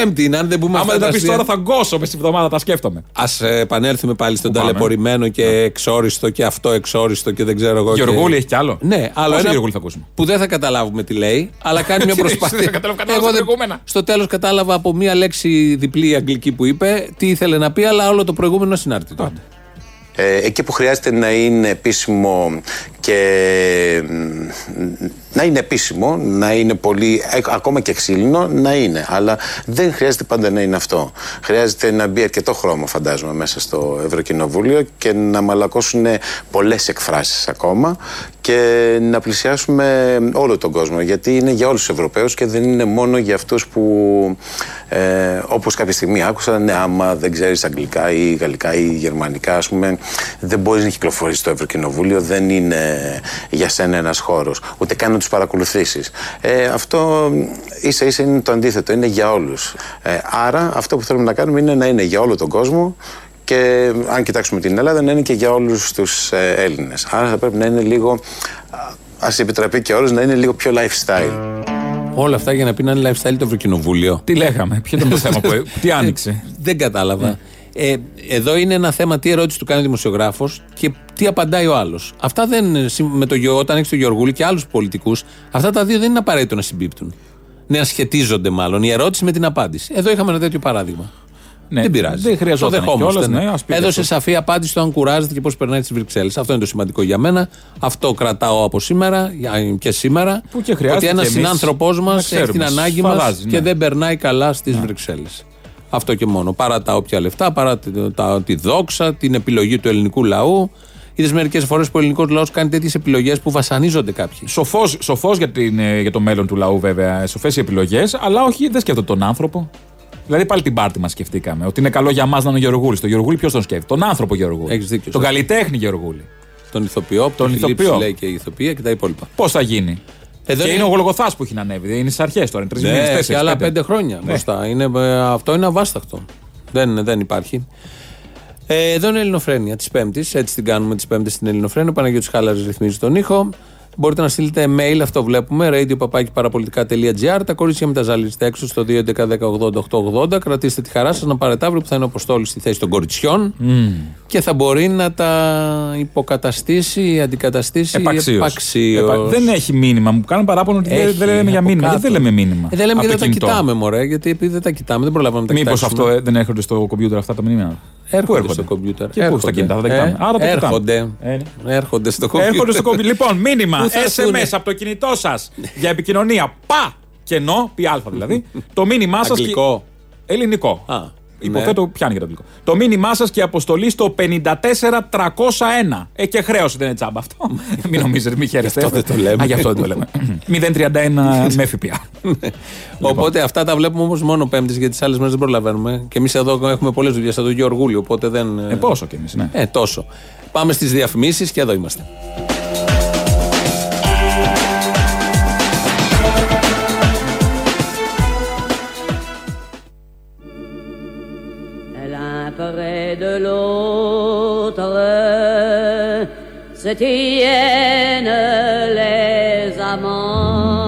Πέμπτη είναι, αν δεν πούμε Άμα αυτά δεν τα τα πει τώρα θα γκώσω μες στη βδομάδα, τα σκέφτομαι. Α επανέλθουμε πάλι στον Πού πάμε; ταλαιπωρημένο και εξόριστο και αυτό εξόριστο και δεν ξέρω εγώ. και- Γεωργούλη έχει κι άλλο; Ναι, άλλο Πόσο ένα Γεωργούλη θα ακούσουμε; που δεν θα καταλάβουμε τι λέει, αλλά κάνει μια Τι, προσπάθεια. δεν κατάλαβα κανένα Εγώ στα προηγούμενα. στο τέλος κατάλαβα από μία λέξη διπλή αγγλική που είπε τι ήθελε να πει, αλλά όλο το προηγούμενο είναι συνάρτητο. Ε, εκεί που χρειάζεται να είναι επίσημο και μ, να είναι επίσημο, να είναι πολύ, ε, ακόμα και ξύλινο, να είναι. Αλλά δεν χρειάζεται πάντα να είναι αυτό. Χρειάζεται να μπει αρκετό χρώμα, φαντάζομαι, μέσα στο Ευρωκοινοβούλιο και να μαλακώσουν πολλές εκφράσεις ακόμα και να πλησιάσουμε όλο τον κόσμο. Γιατί είναι για όλους τους Ευρωπαίους και δεν είναι μόνο για αυτούς που, ε, όπως κάποια στιγμή άκουσα, ναι, άμα δεν ξέρεις αγγλικά ή γαλλικά ή γερμανικά, ας πούμε, δεν μπορείς να κυκλοφορείς στο Ευρωκοινοβούλιο, δεν είναι για σένα ένας χώρος, ούτε καν να τους παρακολουθήσεις. Ε, αυτό ίσα ίσα είναι το αντίθετο, είναι για όλους. Ε, άρα αυτό που θέλουμε να κάνουμε είναι να είναι για όλο τον κόσμο και αν κοιτάξουμε την Ελλάδα να είναι και για όλους τους ε, Έλληνες. Άρα θα πρέπει να είναι λίγο, α, ας επιτραπεί και όρος, να είναι λίγο πιο lifestyle. Όλα αυτά για να πει να είναι lifestyle το Ευρωκοινοβούλιο. Τι λέγαμε, ποιο ήταν το θέμα που. Τι άνοιξε; Δεν κατάλαβα. Ε, εδώ είναι ένα θέμα τι ερώτηση του κάνει ο δημοσιογράφος και τι απαντάει ο άλλος. Αυτά δεν. Με το, Γεω- όταν έχεις τον Γεωργούλη και άλλους πολιτικούς, αυτά τα δύο δεν είναι απαραίτητο να συμπίπτουν. Να σχετίζονται μάλλον η ερώτηση με την απάντηση. Εδώ είχαμε ένα τέτοιο παράδειγμα. Ναι, δεν πειράζει. δεν χρειαζόταν Το δεχόμαστε, κιόλας, ναι. ναι, ας πείτε Έδωσε αυτό. σαφή απάντηση στο αν κουράζεται και πώς περνάει τι Βρυξέλλες. Αυτό είναι το σημαντικό για μένα. Αυτό κρατάω από σήμερα για- και σήμερα. Που και χρειάζεται ότι ένας και εμείς συνάνθρωπός μας να έχει ξέρουμε, την ανάγκη μας σφαδάζει, ναι. και δεν περνάει καλά στις Βρυξέλλες. Αυτό και μόνο. Παρά τα όποια λεφτά, παρά τη, τα, τη δόξα, την επιλογή του ελληνικού λαού. Είδες μερικές φορές που ο ελληνικός λαός κάνει τέτοιες επιλογές που βασανίζονται κάποιοι. Σοφός, σοφός για, την, ε, για το μέλλον του λαού, βέβαια. Σοφές οι επιλογές, αλλά όχι, δεν σκέφτεται τον άνθρωπο. Δηλαδή πάλι την πάρτη μας σκεφτήκαμε. Ότι είναι καλό για μας να είναι ο Γεωργούλης. Το Γεωργούλη ποιος τον σκέφτεται; Τον άνθρωπο Γεωργούλη. Έχεις δίκιο, Τον σωστά. καλλιτέχνη Γεωργούλη. Τον ηθοποιό, Τον τον ηθοποιό. ηθοποιό. λέει και η ηθοποιία και τα υπόλοιπα. Πώς θα γίνει; Εδώ και είναι- είναι ο Γολγοθάς που έχει να ανέβει. Είναι στις αρχές τώρα. Είναι τρεις Ναι, μήνες, έχει τέσσερι. άλλα πέντε χρόνια μπροστά. Είναι, ε, αυτό είναι αβάσταχτο. Δεν, δεν υπάρχει. Ε, εδώ είναι η Ελληνοφρένεια της Πέμπτης. Έτσι την κάνουμε τη Πέμπτη στην Ελληνοφρένεια. Ο Παναγιώτης Χάλαρης ρυθμίζει τον ήχο. Μπορείτε να στείλετε mail, αυτό βλέπουμε, radio.parapolitica.gr. Τα κορίτσια με τα ζαλίζετε έξω στο 2.11.10.80.880. Κρατήστε τη χαρά σας να πάρετε αύριο που θα είναι ο Αποστόλη στη θέση των κοριτσιών και θα μπορεί να τα υποκαταστήσει, αντικαταστήσει Επαξίως. επαξίως. Επα- Δεν έχει μήνυμα. Μου κάνουν παράπονο ότι δεν- Έχει, δεν λέμε για από μήνυμα. κάτω. Γιατί δεν λέμε μήνυμα. Ε, δεν λέμε Από γιατί το δεν τα κινητό. κοιτάμε, μωρέ. Γιατί επειδή δεν τα κοιτάμε, δεν προλάβαμε να τα Μήπως κοιτάξουμε. αυτό ε, δεν έρχονται στο κομπιούτερ αυτά τα μηνύματα. Έρχονται Πού στο κομπιούτερ. Και πού στα κινητά, δεν τα κοιτάμε. Ε, Άρα τα κοιτάμε. έρχονται. Ε, Έρχονται στο κομπιούτερ. Έρχονται στο κομπιούτερ. Λοιπόν, μήνυμα, Πού θα έρθουνε; SMS από το κινητό σας για επικοινωνία. Πα! Κενό, πι α δηλαδή. το μήνυμά σας. Αγγλικό. Ελληνικό. Α, Υποθέτω ναι. πιάνει και το αγγλικό. Το μήνυμά σας και αποστολή στο 54301. Ε, και χρέωση δεν είναι τσάμπα αυτό. μην νομίζετε, μην χαίρεστε. Γι' αυτό δεν το λέμε. Α, γι' αυτό δεν το λέμε. 031 με ΦΠΑ. Οπότε αυτά τα βλέπουμε όμως μόνο Πέμπτης, γιατί τις άλλες μέρες δεν προλαβαίνουμε. Και εμείς εδώ έχουμε πολλές δουλειές, εδώ Γεωργούλη, οπότε δεν. Ε, πόσο κι εμείς, ναι. Ε, τόσο. Πάμε στις διαφημίσεις και εδώ είμαστε. De l'autre. Se tiennent les amants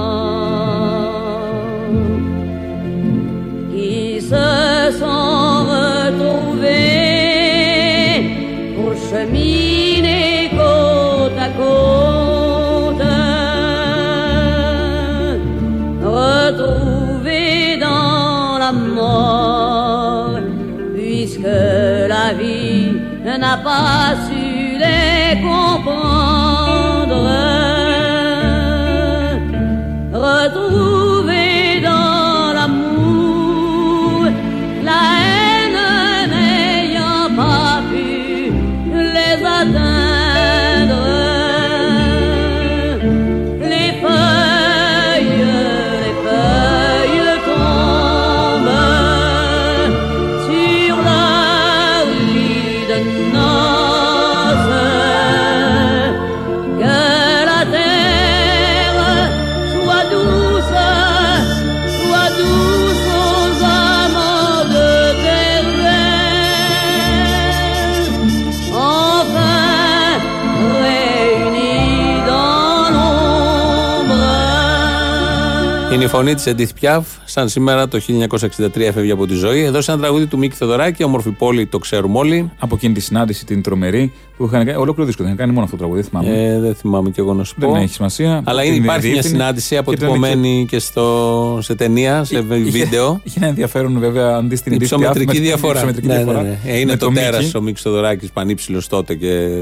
qui se sont retrouvés pour cheminer côte à côte, retrouvés dans la mort, n'a pas su les comprendre. Retrouvés η φωνή της Εντίθ Πιάφ, σαν σήμερα το 1963 έφευγε από τη ζωή. Εδώ σε ένα τραγούδι του Μίκη Θεοδωράκη, όμορφη πόλη, το ξέρουμε όλοι. Από εκείνη τη συνάντηση την τρομερή που είχαν κάνει. Ολόκληρο δίσκο δεν είχαν κάνει μόνο αυτό το τραγούδι, δεν θυμάμαι. Ε, δεν θυμάμαι κι εγώ να σου πω. Δεν έχει σημασία. Αλλά Την είναι, υπάρχει μια διεύθυνε συνάντηση και τον αποτυπωμένη και στο, σε ταινία, σε βίντεο. Είχε ένα ενδιαφέρον βέβαια αντί στην Η Edith Piaf, με ψωμετρική την διαφορά. ψωμετρική Ναι, ναι, διαφορά. ναι. Ε, Είναι Με το Μίκη. τέρας ο Μίκης Θεοδωράκης, πανύψηλος τότε και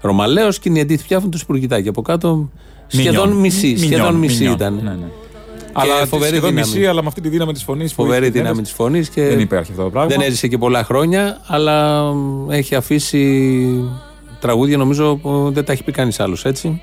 Ρωμαλαίος και είναι η Εντίθ Πιάφ το σπουργητάκι. Από κάτω σχεδόν Μινιόν. μισή. Μινιόν, Σχεδόν μισή μινιόν. ήταν. Ναι, ναι. Και Αλλά φοβερή σχεδόν δύναμη. μισή, αλλά με αυτή τη δύναμη της φωνής. Φοβερή δύναμη της φωνής και Δεν υπάρχει αυτό το πράγμα. δεν έζησε και πολλά χρόνια, αλλά μ, έχει αφήσει τραγούδια νομίζω που δεν τα έχει πει κανείς άλλος έτσι.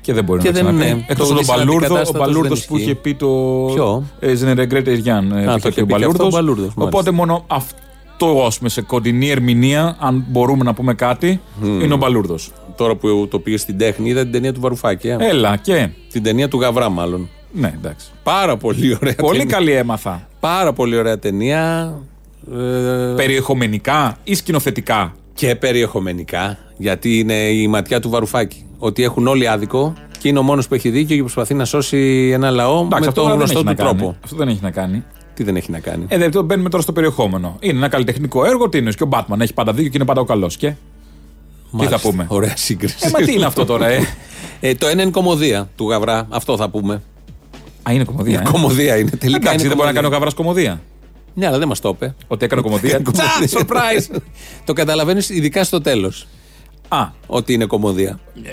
Και δεν μπορεί Και να δεν ξαναπεί. είναι. Εκτός Το από τον Λύσανο Μπαλούρδο, ο αντικατάστατος Μπαλούρδος δεν που ισχύει. είχε πει το. Ποιο; Ε, Ζενερεγκρέτε Ιριάν. Α, το είχε πει και αυτό ο Μπαλούρδος, Οπότε μάλιστα. μόνο αυτό, ας πούμε, σε κοντινή ερμηνεία, αν μπορούμε να πούμε κάτι, είναι ο Μπαλούρδος. Τώρα που το πήγε στην τέχνη, είδα την ταινία του Βαρουφάκη. ε. Έλα και. Την ταινία του Γαβρά, μάλλον. Ναι, εντάξει. Πάρα πολύ ωραία Πολύ ταινία. καλή έμαθα. Πάρα πολύ ωραία ταινία. Ε, Περιεχομενικά ή σκηνοθετικά; και περιεχομενικά, γιατί είναι η ματιά του Βαρουφάκη. Ότι έχουν όλοι άδικο και είναι ο μόνος που έχει δίκιο και προσπαθεί να σώσει ένα λαό Εντάξει, με αυτό τον δεν γνωστό έχει του να κάνει. τρόπο. Αυτό δεν έχει να κάνει. Τι δεν έχει να κάνει. Ε, δεν το μπαίνουμε τώρα στο περιεχόμενο. Είναι ένα καλλιτεχνικό έργο. Τι είναι, και ο Μπάτμαν έχει πάντα δίκιο και είναι πάντα ο καλός. Και. Μάλιστα. θα πούμε; Ωραία σύγκριση. Ε, μα τι είναι αυτό τώρα, ε; Ε, το ένα είναι κομμωδία του Γαβρά. Αυτό θα πούμε. Α, είναι κομμωδία. Είναι ε. κομμωδία είναι. Τελικά Εντάξει, είναι δεν μπορεί να κάνει ο κομμωδία. Καβρά κομμωδία. Ναι, αλλά δεν μας το είπε. Ότι έκανε κομμωδία. Τσα, surprise! το καταλαβαίνεις ειδικά στο τέλος. Α, Ότι είναι κομμωδία. ε,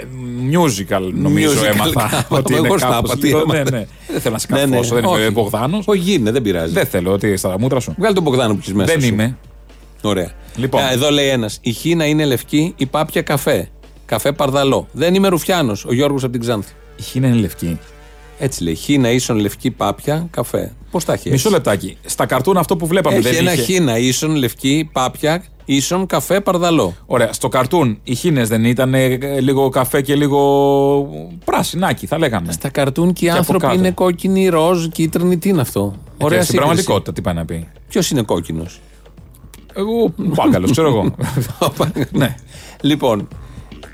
musical νομίζω Musical, έμαθα. κάπου. ότι είναι Εγώ στα κάπως είπα, τι λίγο- έμαθα. ναι, ναι. Δεν θέλω να σε Ναι, ναι. καρφώσω, δεν είμαι Όχι. ο Μπογδάνος. Όχι, γίνεται, δεν πειράζει. Δεν θέλω, ότι στα μούτρα σου. Βγάλει τον Μπογδάνο που έχεις μέσα. Δεν σου. είμαι. Ωραία. Λοιπόν. Α, εδώ λέει ένας. Η Χίνα είναι λευκή, η πάπια καφέ. Καφέ παρδαλό. Δεν είμαι Ρουφιάνος, ο Γιώργος από την Ξάνθη. Η Χίνα είναι λευκή. Έτσι λέει. Χίνα ίσον λευκή πάπια καφέ. Πώς τα έχεις; Μισό έτσι; λεπτάκι. Στα καρτούν αυτό που βλέπαμε Έχει δεν ένα είχε; Χίνα ίσον λευκή πάπια ίσον καφέ παρδαλό. Ωραία, στο καρτούν οι Χίνες δεν ήταν ε, λίγο καφέ και λίγο πράσινάκι, θα λέγαμε. Στα καρτούν και οι από άνθρωποι κάτω. είναι κόκκινοι, ροζ, κίτρινοι. Τι είναι αυτό; Ε, Ωραία και στην σύγκριση. πραγματικότητα τι πάει να πει. Ποιος είναι κόκκινος; Εγώ, πάγκαλο, ξέρω εγώ. ναι. Λοιπόν,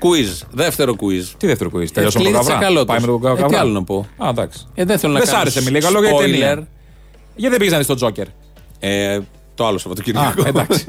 quiz. Δεύτερο quiz. Τι δεύτερο quiz, τελειώσαμε τον κλείδι καβρά. τσακαλώτος. Πάει με τον Ε, καβρά. τι άλλο να πω. Α, εντάξει. Ε, δεν θέλω να Δεν σ' κάνω άρεσε με λίγα λόγια η spoiler. ταινία. Γιατί δεν πήγε να δει τον Τζόκερ. Ε, το άλλο Σαββατοκύριακο. Α, εντάξει.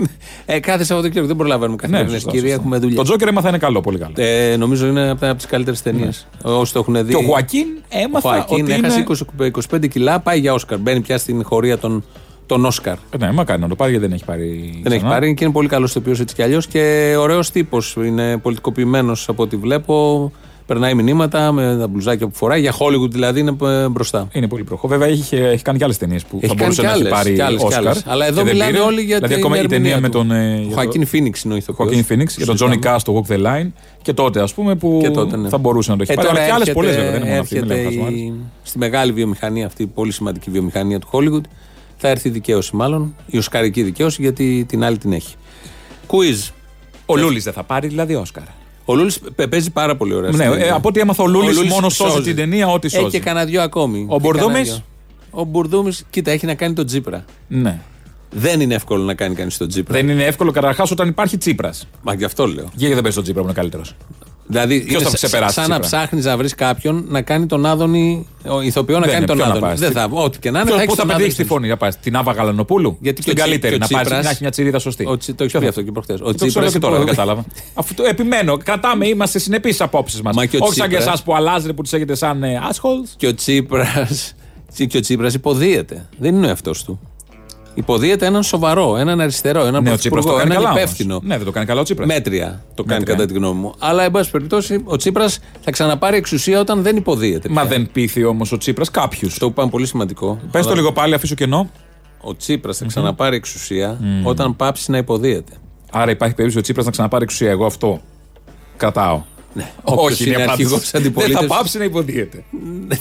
ε, κάθε Σαββατοκύριακο δεν προλαβαίνουμε καθημερινέ Ναι, σωστά, κύριε, σωστά. έχουμε δουλειά. Το Τζόκερ έμαθα είναι καλό, πολύ καλό. Ε, νομίζω είναι από τι καλύτερε ταινίε. Όσοι το έχουν δει. Και ο Χουακίν Ο έμαθα Χωακίν ότι έχασε είναι... 20 25 κιλά, πάει για Όσκαρ. Μπαίνει πια στην χωρία των, των Όσκαρ. Ε, Ναι, μα κάνει να το πάρει γιατί δεν έχει πάρει. Δεν έχει ξανά. πάρει και είναι πολύ καλός ηθοποιός έτσι κι αλλιώς και ωραίος τύπος. Είναι πολιτικοποιημένος από ό,τι βλέπω. Περνάει μηνύματα με τα μπλουζάκια που φοράει. Για Hollywood δηλαδή είναι ε, μπροστά. Είναι πολύ προχώ. Βέβαια έχει, έχει κάνει και άλλες ταινίες που Έχει θα κάνει μπορούσε κι να έχει άλλες, πάρει κι άλλες, κι Όσκαρ. άλλες. Αλλά εδώ και δεν μιλάνε πήρε. όλοι για Δηλαδή την ακόμα η ταινία ερμηνεία με του. τον. ε, Ο για Χακίν Φίνιξ είναι ο ηθοποιός. Χωακίν Φίνιξ για τον Τζόνι Συζητάμε. Κά στο Walk the Line και τότε ας πούμε που Και τότε, ναι. θα μπορούσε να το έχει Ε, πάρει. τώρα Αλλά και άλλες έρχεται- πολλές βέβαια. Δεν είναι μόνο αυτή. έρχεται μην λέμε χασμάρες. η- στη μεγάλη βιομηχανία αυτή, πολύ σημαντική βιομηχανία του Hollywood, θα έρθει η δικαίωση μάλλον, η οσκαρική δικαίωση, γιατί την άλλη την έχει. Quiz. Ο Λούλης δεν θα πάρει δηλαδή Όσκαρ. Ο Λούλης παίζει πάρα πολύ ωραία. Ναι, στην ε, ταινία. από ό,τι έμαθα, ο Λούλης Λούλης μόνος σώζει την ταινία, ό,τι Έχει σώζει. και κανένα δυο ακόμη. Ο Και Μπουρδούμης; κανένα δυο. Ο Μπουρδούμης, κοίτα, έχει να κάνει τον Τζίπρα. Ναι. Δεν είναι εύκολο να κάνει κανείς τον Τζίπρα. Δεν είναι εύκολο καταρχάς όταν υπάρχει Τσίπρας. Μα γι' αυτό λέω. Γιατί δεν παίζει τον Τσίπρα που είναι καλύτερος. Δηλαδή, Ποιος είναι θα σα- ξεπεράσει σαν να Τσίπρα; ψάχνεις να βρεις κάποιον να κάνει τον Άδωνη, ο ηθοποιό να Δεν κάνει είναι, τον ποιο να Άδωνη. πας, Δεν τι- θα, ό,τι και να είναι. Ποιος- θα Πού έχεις θα τον πετύχεις τη Άδωνη. φωνή, να πάει. Την Άβα Γαλανοπούλου; Γιατί Στην και ο Τσι- καλύτερη. και ο Να πάει Τσίπρας- να έχεις μια τσιρίδα σωστή. Ο Τσι- Το έχεις Ποιο πει θα- αυτό και προχθέ. Ο Το ξέρω Τσίπρας και τώρα, δεν υπο- κατάλαβα. Αφού το επιμένω, κρατάμε, είμαστε συνεπείς στι απόψεις μας. Μα και ο Όχι σαν και Τσίπρας- εσάς που αλλάζετε, που τους έχετε σαν ε, assholes. Και ο Τσίπρα. Και ο Τσίπρας υποδίεται. Δεν είναι ο εαυτός του. Υποδίεται έναν σοβαρό, έναν αριστερό, έναν Ναι, ο Τσίπρας το πρωθυπουργό, κάνει έναν καλά. όμως. υπεύθυνο. Ναι, δεν το κάνει καλά ο Τσίπρας. Μέτρια το κάνει Μέτρια. κατά τη γνώμη μου. Αλλά, εν πάση περιπτώσει, ο Τσίπρας θα ξαναπάρει εξουσία όταν δεν υποδίεται. Μα πια. δεν πείθει όμως ο Τσίπρας κάποιους. Αυτό που είπαμε πολύ σημαντικό. Πες το Αλλά λίγο πάλι, αφήσω κενό. Ο Τσίπρας θα ξαναπάρει εξουσία όταν πάψει να υποδίεται. Άρα υπάρχει περίπτωση ο Τσίπρας να ξαναπάρει εξουσία. Εγώ αυτό κρατάω. Όποιος Όχι, είναι είναι αρχηγός απάντηση. Δεν αντιπολίτευσης. θα πάψει να υποδίεται.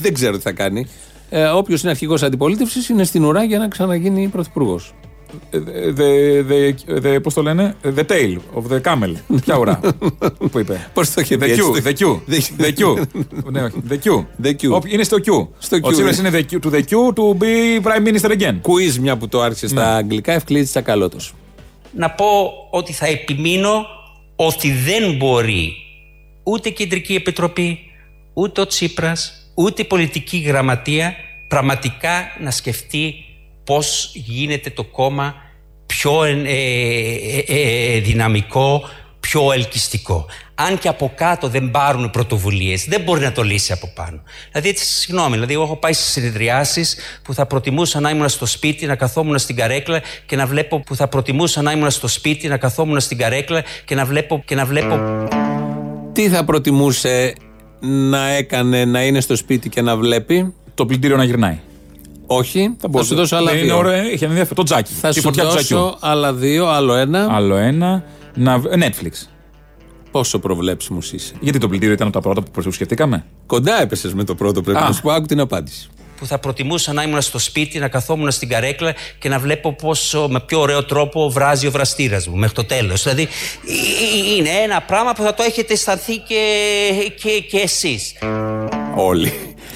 δεν ξέρω τι θα κάνει. Ε, Όποιος είναι αρχηγός αντιπολίτευσης είναι στην ουρά για να ξαναγίνει πρωθυπουργός. Ε, The, the, the, πώς το λένε, the tail of the camel. Ποια ουρά. Πού είπε. Πώς το είχε πει The έτσι, Q, το- the Q, the Q. Ναι, όχι, the Q. The Q. Όποι- Είναι στο Q. Στο Ο Q. Τσίπρας είναι the Q, to the Q to be prime minister again. Quiz μια που το άρχισε Ναι. στα αγγλικά, ευκλήτη τσακαλώτος. να πω ότι θα επιμείνω ότι δεν μπορεί ούτε η Κεντρική Επιτροπή, ούτε ο Τσίπρας, ούτε η πολιτική γραμματεία πραγματικά να σκεφτεί πώς γίνεται το κόμμα πιο ε, ε, ε, ε, δυναμικό, πιο ελκυστικό. Αν και από κάτω δεν πάρουν πρωτοβουλίες, δεν μπορεί να το λύσει από πάνω. Δηλαδή, έτσι, συγγνώμη, δηλαδή, εγώ έχω πάει στις συνεδριάσεις που θα προτιμούσα να ήμουν στο σπίτι, να καθόμουν στην καρέκλα και να βλέπω. που θα προτιμούσα να ήμουν στο σπίτι, να καθόμουν στην καρέκλα και να βλέπω. και να βλέπω. Τι θα προτιμούσε να έκανε να είναι στο σπίτι και να βλέπει. Το πλυντήριο να γυρνάει. Όχι, θα, σου δώσω άλλα Ναι, Είναι δύο. ωραίο, έχει ενδιαφέρον. Το τζάκι. Θα Τη σου φωτιά του τζακιού. δώσω άλλα δύο, άλλο ένα. Άλλο ένα. Να... Netflix. Πόσο προβλέψιμος είσαι. Γιατί το πλυντήριο ήταν από τα πρώτα που σκεφτήκαμε. Κοντά έπεσες με το πρώτο, πρέπει Α. να σου πω. Άκου την απάντηση. Που θα προτιμούσα να ήμουν στο σπίτι, να καθόμουν στην καρέκλα και να βλέπω πόσο με πιο ωραίο τρόπο βράζει ο βραστήρας μου μέχρι το τέλος. Δηλαδή, ε, ε, είναι ένα πράγμα που θα το έχετε αισθανθεί και, και, και εσείς. Όλοι.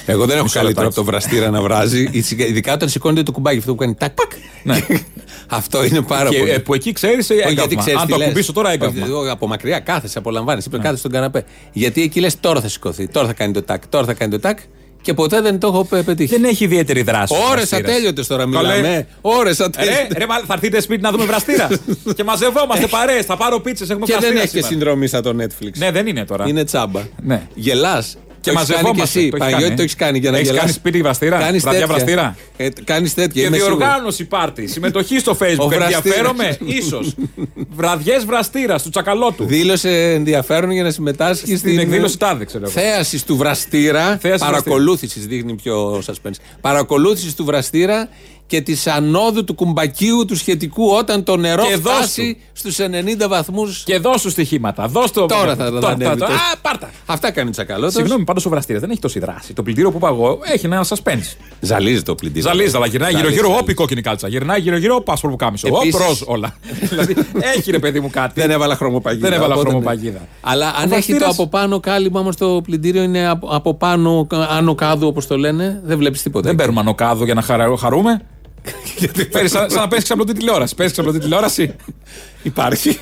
Εγώ δεν έχω καλύτερο λεπτάκι. από το βραστήρα να βράζει, ειδικά όταν σηκώνεται το κουμπάκι αυτό που κάνει τάκ πακ. αυτό είναι πάρα Και, πολύ. ε, που εκεί ξέρεις Όχι, έγκαυμα. γιατί ξέρεις Αν τι το λες. ακουμπήσω τώρα έγκαυμα. Όχι, εγώ από μακριά κάθεσαι, απολαμβάνεις. Είπε κάθεσαι στον καναπέ. Γιατί εκεί λες τώρα θα σηκωθεί, τώρα θα κάνει το τάκ, τώρα θα κάνει το τάκ και ποτέ δεν το έχω πε- πετύχει. Δεν έχει ιδιαίτερη δράση. ο Ώρες βραστήρας. ατέλειωτες τώρα Καλέ. μιλάμε. Ώρες Ρε, ατέλειωτες. ρε, μα, θα έρθετε σπίτι να δούμε βραστήρα. και μαζευόμαστε παρέες. Θα πάρω πίτσες. Έχουμε Και δεν βραστήρα έχεις και σήμερα. συνδρομή σαν το Netflix. Ναι, δεν είναι τώρα. Είναι τσάμπα. Ναι. Γελάς. Και το έχεις κάνει και μαζευόμαστε. εσύ. Το έχεις Παναγιώτη, κάνει, το έχεις κάνει για να Έχεις γελάς. κάνει σπίτι βραστήρα; Κάνεις Βραδιά τέτοια. βραστήρα; Ε, Κάνεις τέτοια. Και είμαι σίγουρος. διοργάνωση πάρτι. Συμμετοχή στο Facebook. Ο βραστήρας. Ενδιαφέρομαι, ίσως. Βραδιές βραστήρας του τσακαλώτου. Δήλωσε ενδιαφέρον για να συμμετάσχει Στην εκδήλωση τάδε, ξέρω εγώ. Θέασης του βραστήρα. Θέασης Παρακολούθησης δείχνει πιο suspense. Παρακολούθησης του βραστήρα και της ανόδου του κουμπακίου του σχετικού όταν το νερό Και δώσ' φτάσει στους 90 βαθμούς. Και δώσ' του στοιχήματα. Δώσ' το. Τώρα θα τα Τώρα- ανέβει. τώρα- Α, πάρτα. Αυτά κάνει τσακαλώτος. Συγγνώμη, πάντως ο βραστήρας δεν έχει τόση δράση. Το πλυντήριο που είπα εγώ έχει ένα suspense. Ζαλίζει το πλυντήριο. Ζαλίζει, αλλά γυρνάει Ζαλίζει, γύρω-γύρω, ζαλίζει. όπι κόκκινη κάλτσα. Γυρνάει γύρω-γύρω, πάσπορ που κάμισο. Ω, Επίσης- ροζ όλα. δηλαδή έχει ρε παιδί μου κάτι. Δεν έβαλα χρωμοπαγίδα. Δεν έβαλα οπότε ναι. χρωμοπαγίδα. Αλλά Ο αν έχει το βραστήρας- από πάνω κάλυμα όμως το πλυντήριο είναι από, από πάνω, άνω κάδου όπως το λένε, δεν βλέπεις τίποτα. Δεν παίρνουμε ανοκάδο για να χαρα- χαρούμε. Παίρνεις σαν, σαν να παίζει ξαπλωτή τηλεόραση. Παίζει ξαπλωτή τηλεόραση; Υπάρχει.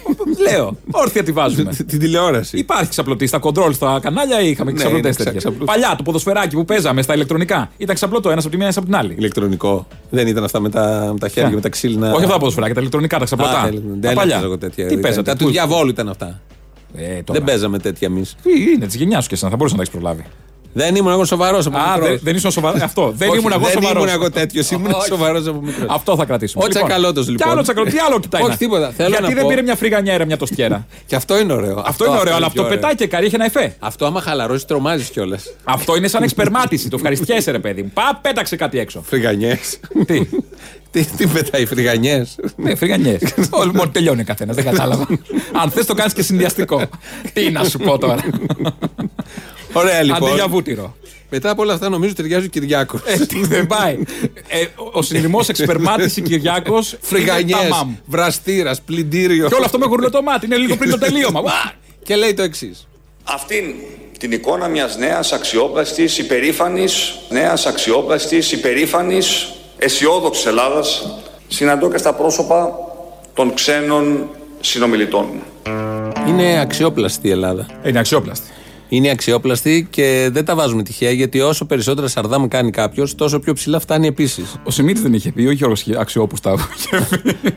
Λέω. Όρθια τη βάζουμε. Την τηλεόραση. Υπάρχει ξαπλωτή στα κοντρόλ στα κανάλια ή είχαμε Ναι, ξαπλωτές είναι τέτοια. ξαπλωτή. Παλιά το ποδοσφαιράκι που παίζαμε στα ηλεκτρονικά. Ήταν ξαπλωτό ένας από τη μία, ένας από την άλλη. Ηλεκτρονικό. Δεν ήταν αυτά με τα, με τα χέρια, Ποια; με τα ξύλινα. Όχι αυτά τα ποδοσφαιράκια, τα ηλεκτρονικά, τα ξαπλωτά. Α, τα τα ηλεκτρονικά. παλιά. Δεν έπαιζα εγώ τέτοια. Τι Ήταν- παίζατε, Τα του πού- διαβόλου ήταν αυτά. Ε, τώρα. Δεν παίζαμε τέτοια εμείς. Τι είναι, της γενιάς σου και εσύ, θα μπορούσε να τα έχεις προλάβει. Δεν ήμουν εγώ σοβαρός από Α, μικρός. δεν, δεν ήσουν σοβαρός. Αυτό. Δεν Όχι, ήμουν εγώ δεν σοβαρός. ήμουν εγώ τέτοιος, ήμουν σοβαρός από μικρός. Αυτό θα κρατήσουμε. Ο Τσακαλώτος, λοιπόν. Τι άλλο τσακαλώτο, τι άλλο κοιτάει. Όχι, να- τίποτα. Θέλω Γιατί να δεν πω- πήρε μια φρυγανιέρα, μια τοστιέρα. Και αυτό είναι ωραίο. Αυτό είναι ωραίο, αλλά αυτό πιο ωραίο. πετάει και καρύ, έχει ένα εφέ. Αυτό άμα χαλαρώσεις, τρομάζεις κιόλας. Αυτό είναι σαν εξπερμάτιση. Το ευχαριστιέσαι, ρε παιδί μου. Πά, πέταξε κάτι έξω. Φρυγανιές. Τι; τι, τι πετάει, φρυγανιές; Ναι, φρυγανιές. Όλοι μόνο τελειώνει ο καθένας, δεν κατάλαβα. Αν θες το κάνεις και συνδυαστικό. Τι να σου πω τώρα. Ωραία λοιπόν. Αντί για βούτυρο. Μετά από όλα αυτά νομίζω ταιριάζει ο Κυριάκος. Ε, τι δεν πάει. Ε, ο- ο συνειδημό εξπερμάτιση Κυριάκος. Φρυγανιές, βραστήρας, πλυντήριο. Και όλο αυτό με γουρλό το μάτι. Είναι λίγο πριν το τελείωμα. Ουα! Και λέει το εξής. Αυτήν την εικόνα μιας νέας αξιόπλαστης, υπερήφανης, νέας αξιόπλαστης, υπερήφανης, αισιόδοξης Ελλάδας συναντώ και στα πρόσωπα των ξένων συνομιλητών μου. Είναι αξιόπλαστη η Ελλάδα. Είναι αξιόπλαστη. Είναι αξιόπλαστη και δεν τα βάζουμε τυχαία γιατί όσο περισσότερα σαρδάμ κάνει κάποιος, τόσο πιο ψηλά φτάνει επίσης. Ο Σιμίτης δεν είχε πει, όχι ο Αξιόπουστα.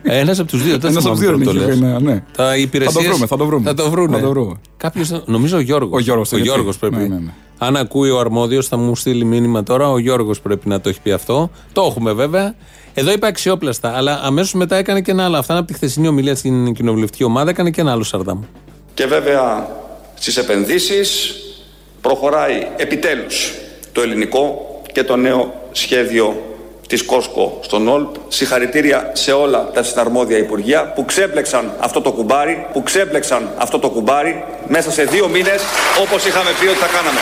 Ένας από τους δύο. δεν Ένας από θυμάμαι τους δύο πρώτο δεν είχε λες. πει, ναι, ναι. Τα υπηρεσίες- Θα το βρούμε, θα το βρούμε. Θα το βρούνε. Θα το βρούμε. Κάποιος, νομίζω ο Γιώργος. Ο Γιώργος το ο είχε πει. Γιώργος πρέπει. Ναι, ναι, ναι. Αν ακούει ο αρμόδιος, θα μου στείλει μήνυμα τώρα. Ο Γιώργος πρέπει να το έχει πει αυτό. Το έχουμε βέβαια. Εδώ είπα αξιόπλαστα, αλλά αμέσως μετά έκανε και ένα άλλο. Αυτά είναι από τη χθεσινή ομιλία στην κοινοβουλευτική ομάδα, έκανε και ένα άλλο Σαρδάμ. Και βέβαια στις επενδύσεις προχωράει επιτέλους το ελληνικό και το νέο σχέδιο της Κόσκο στον ΟΛΠ. Συγχαρητήρια σε όλα τα συναρμόδια Υπουργεία που ξέπλεξαν αυτό το κουμπάρι, που ξέπλεξαν αυτό το κουμπάρι μέσα σε δύο μήνες όπως είχαμε πει ότι θα κάναμε.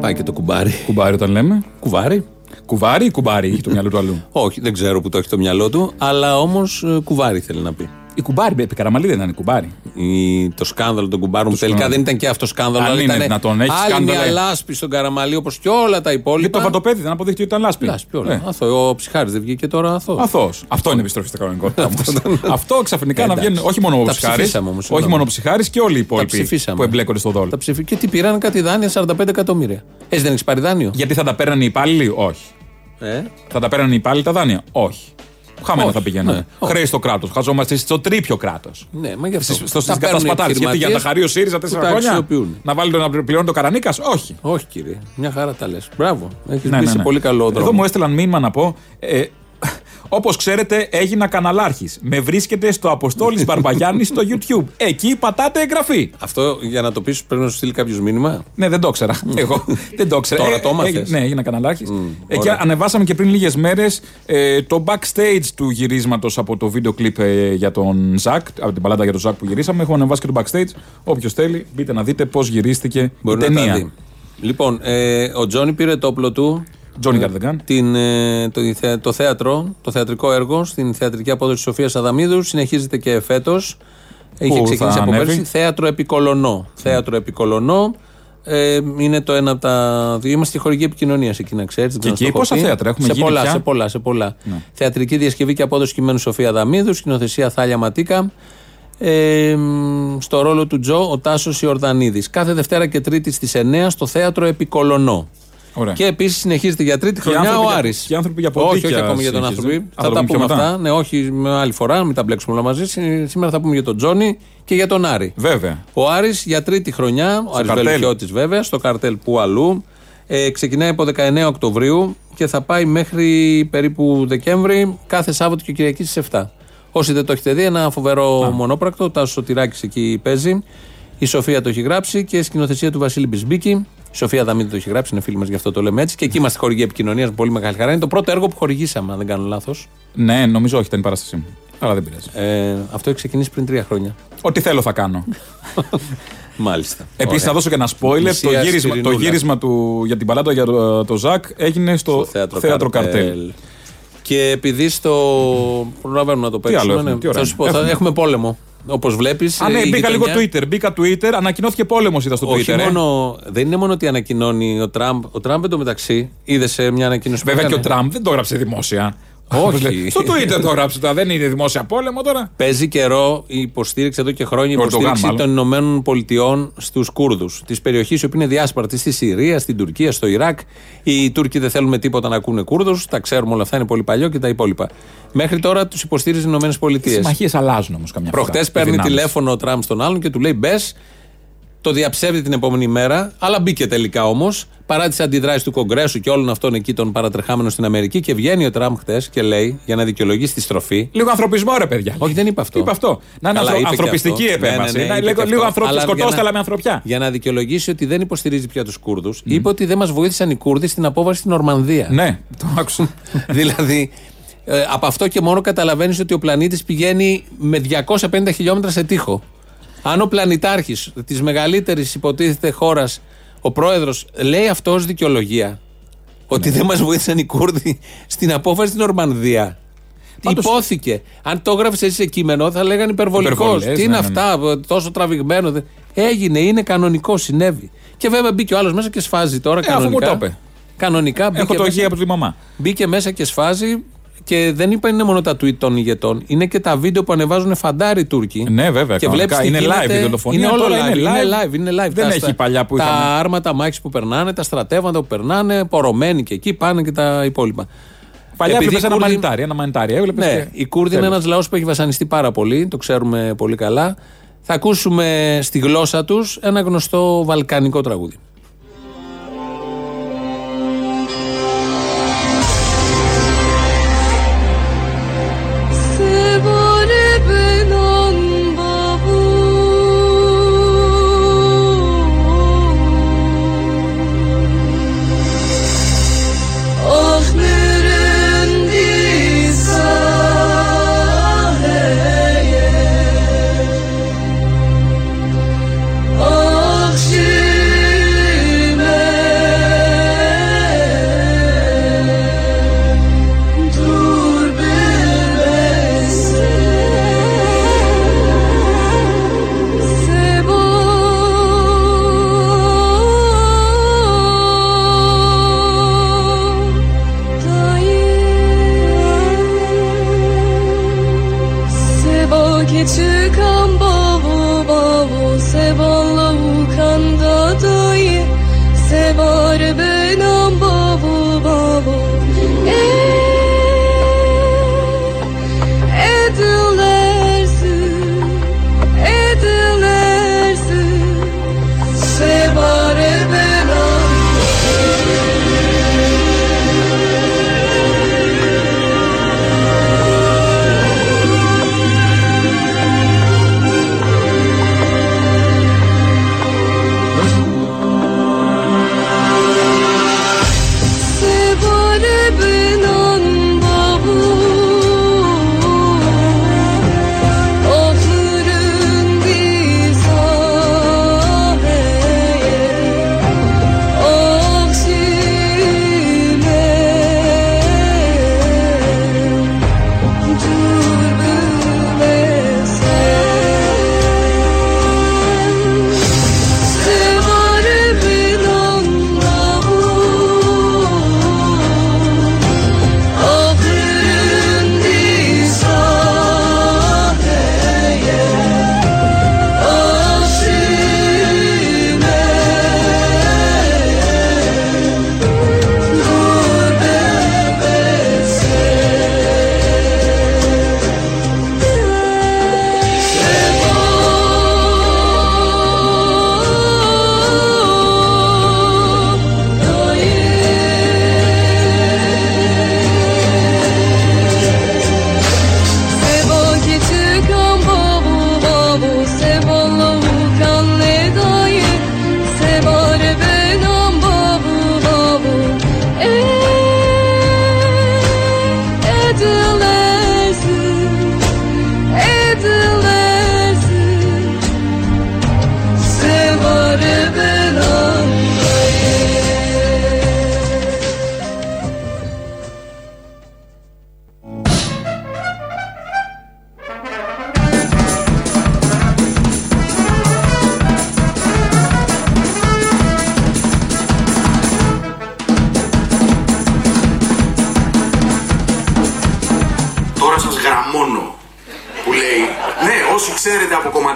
Πάει και το κουμπάρι. Κουμπάρι όταν λέμε; Κουβάρι. Κουβάρι ή κουμπάρι έχει το μυαλό του αλλού; Όχι, δεν ξέρω που το έχει το μυαλό του, αλλά όμως κουβάρι θέλει να πει. Η κουμπάρι, επί καραμαλή δεν είναι κουμπάρι. Η, το σκάνδαλο των κουμπάρων που τελικά σκάνδαλο. δεν ήταν και αυτό σκάνδαλο. Αν αλλά είναι ήταν δυνατόν, έχεις άλλη σκάνδαλο, μια ε. λάσπη στον Καραμαλή όπως και όλα τα υπόλοιπα. Γιατί το βατοπέδι δεν αποδείχτηκε ότι ήταν λάσπη. Λάσπη, όλα. Ε. Αθώο. Ο ψυχάρης δεν βγήκε τώρα αθώος. Αθώος. Αυτό είναι επιστροφή στην κανονικότητα. όμως. Αυτό ξαφνικά να Εντάξει. βγαίνουν όχι μόνο ο Τα ψυχάρης. ψηφίσαμε όμως, Όχι συγγνώμη. μόνο ο ψυχάρης και όλοι οι Τα υπόλοιποι ψηφίσαμε. που εμπλέκονται στο δόλ. Τα ψηφί... Και τι πήραν κάτι δάνεια 45 εκατομμύρια. Εσύ δεν έχεις πάρει δάνειο; Γιατί θα τα παίρνανε οι υπάλληλοι, όχι. Ε. Θα τα παίρνουν οι υπάλληλοι τα δάνεια. Όχι. Χαμένα Όχι, θα πηγαίνουν. ναι, όχι. Χρέη στο κράτος. Χαζόμαστε στο τρίπιο κράτος. Ναι, μα γι' αυτό. Στο Τα παίρνουν οι κατασπατάλη. Γιατί για τα επιχειρηματίες χαρεί ο ΣΥΡΙΖΑ που τέσσερα τα χρόνια; αξιοποιούν. Να βάλει το να πληρώνει το Καρανίκας; Όχι. Όχι, κύριε. Μια χαρά τα λες. Μπράβο. Έχεις Ναι, μπει ναι, σε ναι. πολύ καλό δρόμο. Εδώ μου έστειλαν μήνυμα να πω. Ε, Όπως ξέρετε, έγινα καναλάρχης. Με βρίσκεται στο Αποστόλης Μπαρμπαγιάννη στο YouTube. Εκεί πατάτε εγγραφή. Αυτό για να το πεις πρέπει να σου στείλει κάποιος μήνυμα; Ναι, δεν το ήξερα. Εγώ δεν το ήξερα. Τώρα Ε, το έμαθες. ε, Ναι, έγινα καναλάρχης. Εκεί ωραία. ανεβάσαμε και πριν λίγες μέρες το backstage του γυρίσματος από το βίντεο κλιπ ε, για τον Ζακ, από την παλάτα για τον Ζακ που γυρίσαμε. Έχω ανεβάσει και το backstage. Όποιος θέλει, μπείτε να δείτε πώς γυρίστηκε Μπορεί η να τα ταινία. δει. Λοιπόν, ε, ο Τζόνι πήρε το όπλο του. Johnny ε, Gardegan. την, ε, το, θε- το θέατρο, το θεατρικό έργο στην θεατρική απόδοση Σοφίας Αδαμίδου. Συνεχίζεται και φέτος. Είχε Πού ξεκινήσει θα από ανέβει; πέρσι. Θέατρο Επικολονό. Θέατρο Επικολονό. Ε, είναι το ένα από τα δύο. Είμαστε χορηγή επικοινωνίας εκεί, να ξέρεις. Και εκεί πόσα θέατρα έχουμε σε γίνει πολλά, πια; σε πολλά, σε πολλά. Ναι. Θεατρική διασκευή και απόδοση κειμένου Σοφία Δαμίδου, σκηνοθεσία Θάλια Ματίκα. Ε, μ, στο ρόλο του Τζο ο Τάσος Ιορδανίδης. Κάθε Δευτέρα και Τρίτη στις 9 στο θέατρο Επικολονό. Ωραία. Και επίσης συνεχίζεται για τρίτη Και οι χρονιά άνθρωποι ο για- Άρης και οι άνθρωποι για Όχι, όχι ποντίκια ακόμη για τον συνεχίζουν. άνθρωπο. Α, Θα θα τα το πούμε πούμε πιο μετά. αυτά. Ναι, όχι με άλλη φορά, μην τα μπλέξουμε όλα μαζί. Σή- Σήμερα θα πούμε για τον Τζόνι και για τον Άρη. Βέβαια. Ο Άρης για τρίτη χρονιά, ο Άρης καρτέλ. Βελουχιώτης βέβαια, στο καρτέλ που αλλού. Ε, ξεκινάει από 19 Οκτωβρίου και θα πάει μέχρι περίπου Δεκέμβρη κάθε Σάββατο και Κυριακή στις 7. Όσοι δεν το έχετε δει, ένα φοβερό μονόπρακτο. Ο Τάσος Σωτηράκης εκεί παίζει. Η Σοφία το έχει γράψει και σκηνοθεσία του Βασίλη Μπισμπίκη. Η Σοφία Δαμίδη το έχει γράψει, είναι φίλη μας, γι' αυτό το λέμε έτσι. Και εκεί είμαστε χορηγοί επικοινωνίας με πολύ μεγάλη χαρά. Είναι το πρώτο έργο που χορηγήσαμε, αν δεν κάνω λάθος. Ναι, νομίζω όχι, ήταν η παράστασή μου. Αλλά δεν πειράζει. Ε, αυτό έχει ξεκινήσει πριν τρία χρόνια. Ό,τι θέλω θα κάνω. Μάλιστα. Επίσης, Ωραία. να δώσω και ένα spoiler. Μισή Το γύρισμα, το ασπιρινούλα. γύρισμα του, για την παλάτα για το, το Ζακ έγινε στο, θέατρο, καρτέλ. Και επειδή στο. Προλαβαίνουμε να το Τι άλλο παίξουμε. έχουμε, ναι. τι ωραία θα σου πω, είναι. θα- Έχουμε. έχουμε πόλεμο. Όπως βλέπεις. Α, ναι, μπήκα λίγο Twitter. Μπήκα Twitter, ανακοινώθηκε πόλεμος είδα στο Όχι Twitter. ε. μόνο, δεν είναι μόνο ότι ανακοινώνει ο Τραμπ. Ο Τραμπ εντωμεταξύ είδε σε μια ανακοίνωση που Βέβαια και ο έκανε. Τραμπ δεν το έγραψε δημόσια. Όχι. Στο Twitter το έγραψε τώρα. Δεν είναι δημόσια πόλεμο τώρα. Παίζει καιρό η υποστήριξη εδώ και χρόνια η Ο Ερντογάν, υποστήριξη μάλλον. των Ηνωμένων Πολιτειών στους Κούρδους. Της περιοχής που είναι διάσπαρτη στη Συρία, στην Τουρκία, στο Ιράκ. Οι Τούρκοι δεν θέλουν με τίποτα να ακούνε Κούρδους. Τα ξέρουμε όλα αυτά, είναι πολύ παλιό και τα υπόλοιπα. Μέχρι τώρα τους υποστήριζε οι Ηνωμένες Οι Πολιτείε. συμμαχίες αλλάζουν όμως καμιά φορά. Προχτές Οι παίρνει δυνάμεις. τηλέφωνο ο Τραμπ στον άλλον και του λέει μπες. Το διαψεύδει την επόμενη μέρα, αλλά μπήκε τελικά όμως. Παρά τι αντιδράσεις του Κογκρέσου και όλων αυτών εκεί των παρατρεχάμενων στην Αμερική και βγαίνει ο Τραμπ χτες και λέει για να δικαιολογήσει τη στροφή. Λίγο ανθρωπισμό, ρε παιδιά. Όχι, δεν είπε αυτό. Είπε αυτό. Να είναι Καλά, ανθρω- είπε και ανθρωπιστική αυτό. επέμβαση. Ναι, ναι, ναι, Να είπε λίγο- και λίγο αυτό. ανθρώπους Αλλά σκοτώστε, για να- αλλά με ανθρωπιά. Για να δικαιολογήσει ότι δεν υποστηρίζει πια τους Κούρδους, είπε ότι δεν μας βοήθησαν οι Κούρδοι στην απόβαση στην Ορμανδία. Ναι, το άκουσα. δηλαδή, ε, από αυτό και μόνο καταλαβαίνεις ότι ο πλανήτης πηγαίνει με 250 χιλιόμετρα σε τείχο. Αν ο πλανητάρχης της μεγαλύτερης υποτίθεται χώρας, ο πρόεδρος, λέει αυτό ως δικαιολογία, ότι δεν μας βοήθησαν οι Κούρδοι στην απόφαση στην Ορμανδία. Πάντως- Υπόθηκε. Αν το έγραφε εσύ σε κείμενο, θα λέγανε υπερβολικός. Υπερβολές, Τι είναι ναι, ναι, αυτά, τόσο τραβηγμένο. δε- Έγινε, είναι κανονικό, συνέβη. Και βέβαια μπήκε ο άλλος μέσα και σφάζει τώρα Ε, αφού κανονικά. μου το είπε. Κανονικά μπήκε Έχω το μέσα- γη από τη μαμά. Μπήκε μέσα και σφάζει και δεν είπα είναι μόνο τα tweet των ηγετών. Είναι και τα βίντεο που ανεβάζουν φαντάροι Τούρκοι. Ναι, βέβαια, Και κανονικά. βλέπεις τι Είναι live γίνεται. η δολοφονία, Είναι όλο τώρα live. είναι Είναι live. live. Είναι live. Δεν Τα- έχει παλιά που Τα είχαμε. άρματα μάχη που περνάνε, τα στρατεύματα που περνάνε, πορωμένοι και εκεί πάνε και τα υπόλοιπα. Παλιά Επειδή έβλεπε ένα οι Κούρδοι- μανιτάρι. Ένα μανιτάρι. Έβλεπες Ναι, και- οι Κούρδοι είναι Τέλος. ένας λαός που έχει βασανιστεί πάρα πολύ, το ξέρουμε πολύ καλά. Θα ακούσουμε στη γλώσσα τους ένα γνωστό βαλκανικό τραγούδι.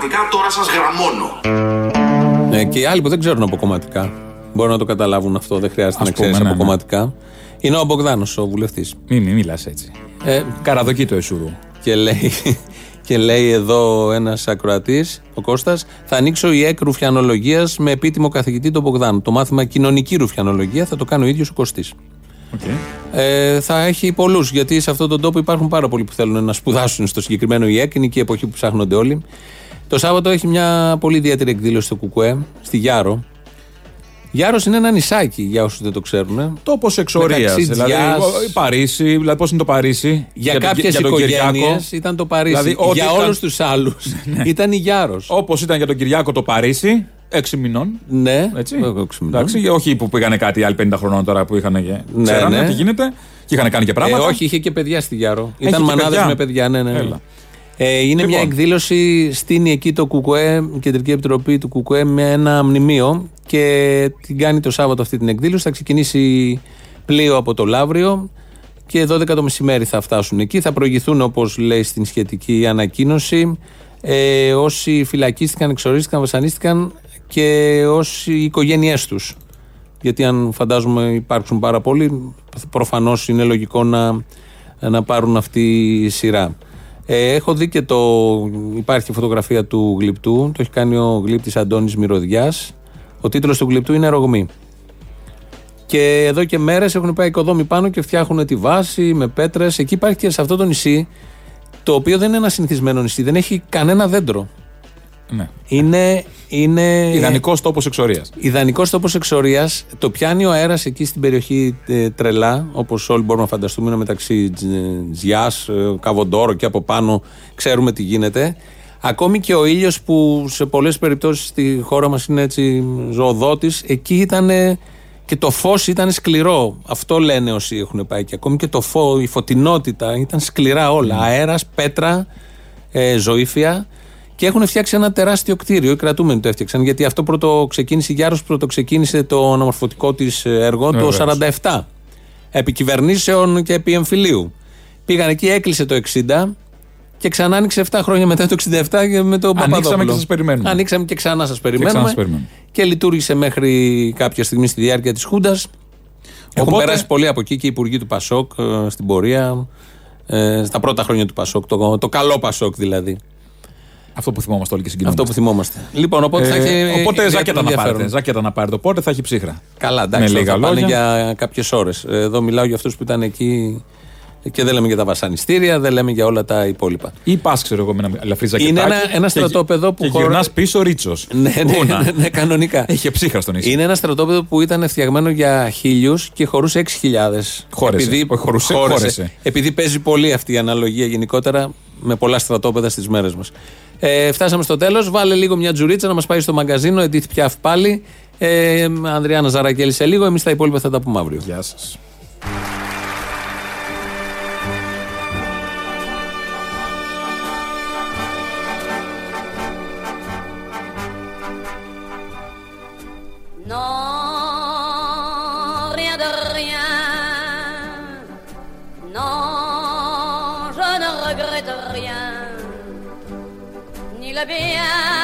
Κομματικά, τώρα σας γραμμώνω. Ε, και οι άλλοι που δεν ξέρουν από κομματικά μπορούν να το καταλάβουν αυτό. Δεν χρειάζεται Ας να ξέρεις πούμε, από ναι, ναι. κομματικά. Είναι ο Μπογδάνο, ο βουλευτής. Μην μη μιλάς έτσι. Ε, Καραδοκεί το εσουρού. και λέει, και λέει εδώ ένας ακροατής, ο Κώστας, θα ανοίξω η ΕΚ ρουφιανολογίας με επίτιμο καθηγητή τον Μπογδάνο. Το μάθημα κοινωνική ρουφιανολογία θα το κάνει ο ίδιος ο Κωστής. Ε, θα έχει πολλούς, γιατί σε αυτόν τον τόπο υπάρχουν πάρα πολλοί που θέλουν να σπουδάσουν στο συγκεκριμένο ΙΕΚ. Είναι και η εποχή που ψάχνονται όλοι. Το Σάββατο έχει μια πολύ ιδιαίτερη εκδήλωση στο Κουκουέ, στη Γιάρο. Γιάρος είναι ένα νησάκι, για όσους δεν το ξέρουν. Τόπος εξορίας. Μεταξύ Δηλαδή, Τζιάς, η Παρίσι, δηλαδή πώς είναι το Παρίσι; για τον- κάποιες τον Κυριάκο. οικογένειες ήταν το Παρίσι. Δηλαδή, ό,τι για ήταν- Ναι. όλους τους άλλους ήταν η Γιάρος. Όπως ήταν για τον Κυριάκο το Παρίσι, έξι μηνών. Ναι, Έτσι. έξι μηνών. Εντάξει, όχι που πήγανε κάτι οι άλλοι 50 χρονών τώρα που είχαν. και Ναι, ξέρανε ναι. τι γίνεται και είχαν κάνει και Ε, πράγματα. όχι, είχε και παιδιά στη Γιάρο. Έχει Ήταν και μανάδες παιδιά. με παιδιά, ναι, ναι. ναι. Έλα. Ε, είναι Λοιπόν. μια εκδήλωση, στείνει εκεί το ΚΚΕ, η Κεντρική Επιτροπή του ΚΚΕ, με ένα μνημείο και την κάνει το Σάββατο αυτή την εκδήλωση. Θα ξεκινήσει πλοίο από το Λαύριο και 12 το μεσημέρι θα φτάσουν εκεί. Θα προηγηθούν, όπως λέει στην σχετική ανακοίνωση, ε, όσοι φυλακίστηκαν, εξορίστηκαν, βασανίστηκαν και όσοι οι οικογένειές τους. Γιατί αν φαντάζομαι υπάρξουν πάρα πολλοί, προφανώς είναι λογικό να, να πάρουν αυτή η σειρά. Ε, έχω δει και το. Υπάρχει φωτογραφία του γλυπτού. Το έχει κάνει ο γλύπτης Αντώνης Μυρωδιάς. Ο τίτλος του γλυπτού είναι Ρογμή. Και εδώ και μέρες έχουν πάει οικοδόμοι πάνω και φτιάχνουν τη βάση με πέτρες. Εκεί υπάρχει και σε αυτό το νησί, το οποίο δεν είναι ένα συνηθισμένο νησί, δεν έχει κανένα δέντρο. Ναι. Είναι. είναι Ιδανικός τόπος εξορίας. Ιδανικός τόπος εξορίας. Το πιάνει ο αέρας εκεί στην περιοχή ε, τρελά, όπως όλοι μπορούμε να φανταστούμε, είναι μεταξύ Τζιάς, Καβοντόρο και από πάνω ξέρουμε τι γίνεται. Ακόμη και ο ήλιος που σε πολλές περιπτώσεις στη χώρα μας είναι έτσι ζωοδότης, εκεί ήταν και το φως ήταν σκληρό. Αυτό λένε όσοι έχουν πάει και ακόμη και το φω, η φωτεινότητα ήταν σκληρά όλα. Αέρας, πέτρα, ε, ζωήφια. Και έχουν φτιάξει ένα τεράστιο κτίριο. Οι κρατούμενοι το έφτιαξαν. Γιατί αυτό πρώτο ξεκίνησε, η Γιάρος πρώτο ξεκίνησε το αναμορφωτικό της έργο το Βεβαίως. 47. Επί κυβερνήσεων και επί εμφυλίου. Πήγαν εκεί, έκλεισε το 60 και ξανά άνοιξε 7 χρόνια μετά το 67 και με τον Παπαδόπουλο. και σας περιμένουμε. Ανοίξαμε και ξανά σας ξανά περιμένουμε. σας περιμένουμε. Και λειτουργήσε μέχρι κάποια στιγμή στη διάρκεια της Χούντας. Έχουν Οπότε- περάσει πολλοί από εκεί και οι υπουργοί του Πασόκ ε, στην πορεία. ε, στα πρώτα χρόνια του Πασόκ. Το, το καλό Πασόκ δηλαδή. Αυτό που θυμόμαστε όλοι και Αυτό συγκινούμαστε. που θυμόμαστε. Λοιπόν, οπότε θα Ε, έχει. οπότε ιδιαίτερο ζάκετα να ενδιαφέρον. πάρετε. Ζάκετα να πάρετε. Οπότε θα έχει ψύχρα. Καλά, εντάξει, Με θα λίγα πάνε λόγια. για κάποιες ώρες. Εδώ μιλάω για αυτούς που ήταν εκεί και δεν λέμε για τα βασανιστήρια, δεν λέμε για όλα τα υπόλοιπα. Ή πας, ξέρω εγώ, με ένα ελαφρύ ζακετάκι. Είναι ένα- ένα και- στρατόπεδο που Και χωρα- γυρνάς πίσω ρίτσος. Ναι, ναι, ναι, ναι, κανονικά. Είχε ψύχρα στον νησί. Είναι ένα στρατόπεδο που ήταν φτιαγμένο για χίλιους και χωρούσε 6.000. Χώρεσε. Όχι, χωρούσε, χώρεσε. Επειδή παίζει πολύ αυτή η αναλογία γενικότερα με πολλά στρατόπεδα στις μέρες μας. Ε, φτάσαμε στο τέλος. Βάλε λίγο μια τζουρίτσα να μας πάει στο μαγκαζίνο. Εντίθ Πιαφ πάλι. Ε, Ανδριάννα Ζαρακέλη σε λίγο. Εμείς τα υπόλοιπα θα τα πούμε αύριο. Γεια σας. Bien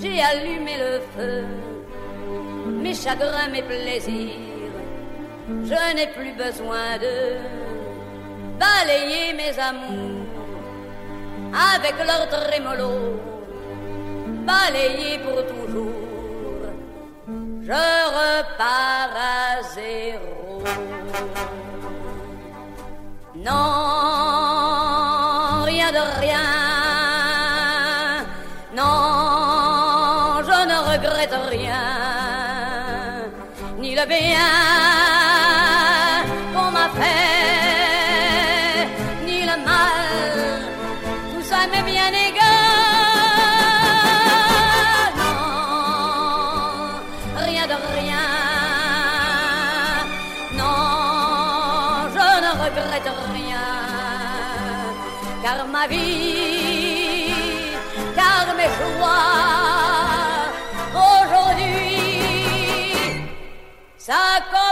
j'ai allumé le feu. Mes chagrins, mes plaisirs, je n'ai plus besoin de balayer mes amours avec leur trémolo, balayer pour toujours. Je repars à zéro. Non, rien de rien. be. Saco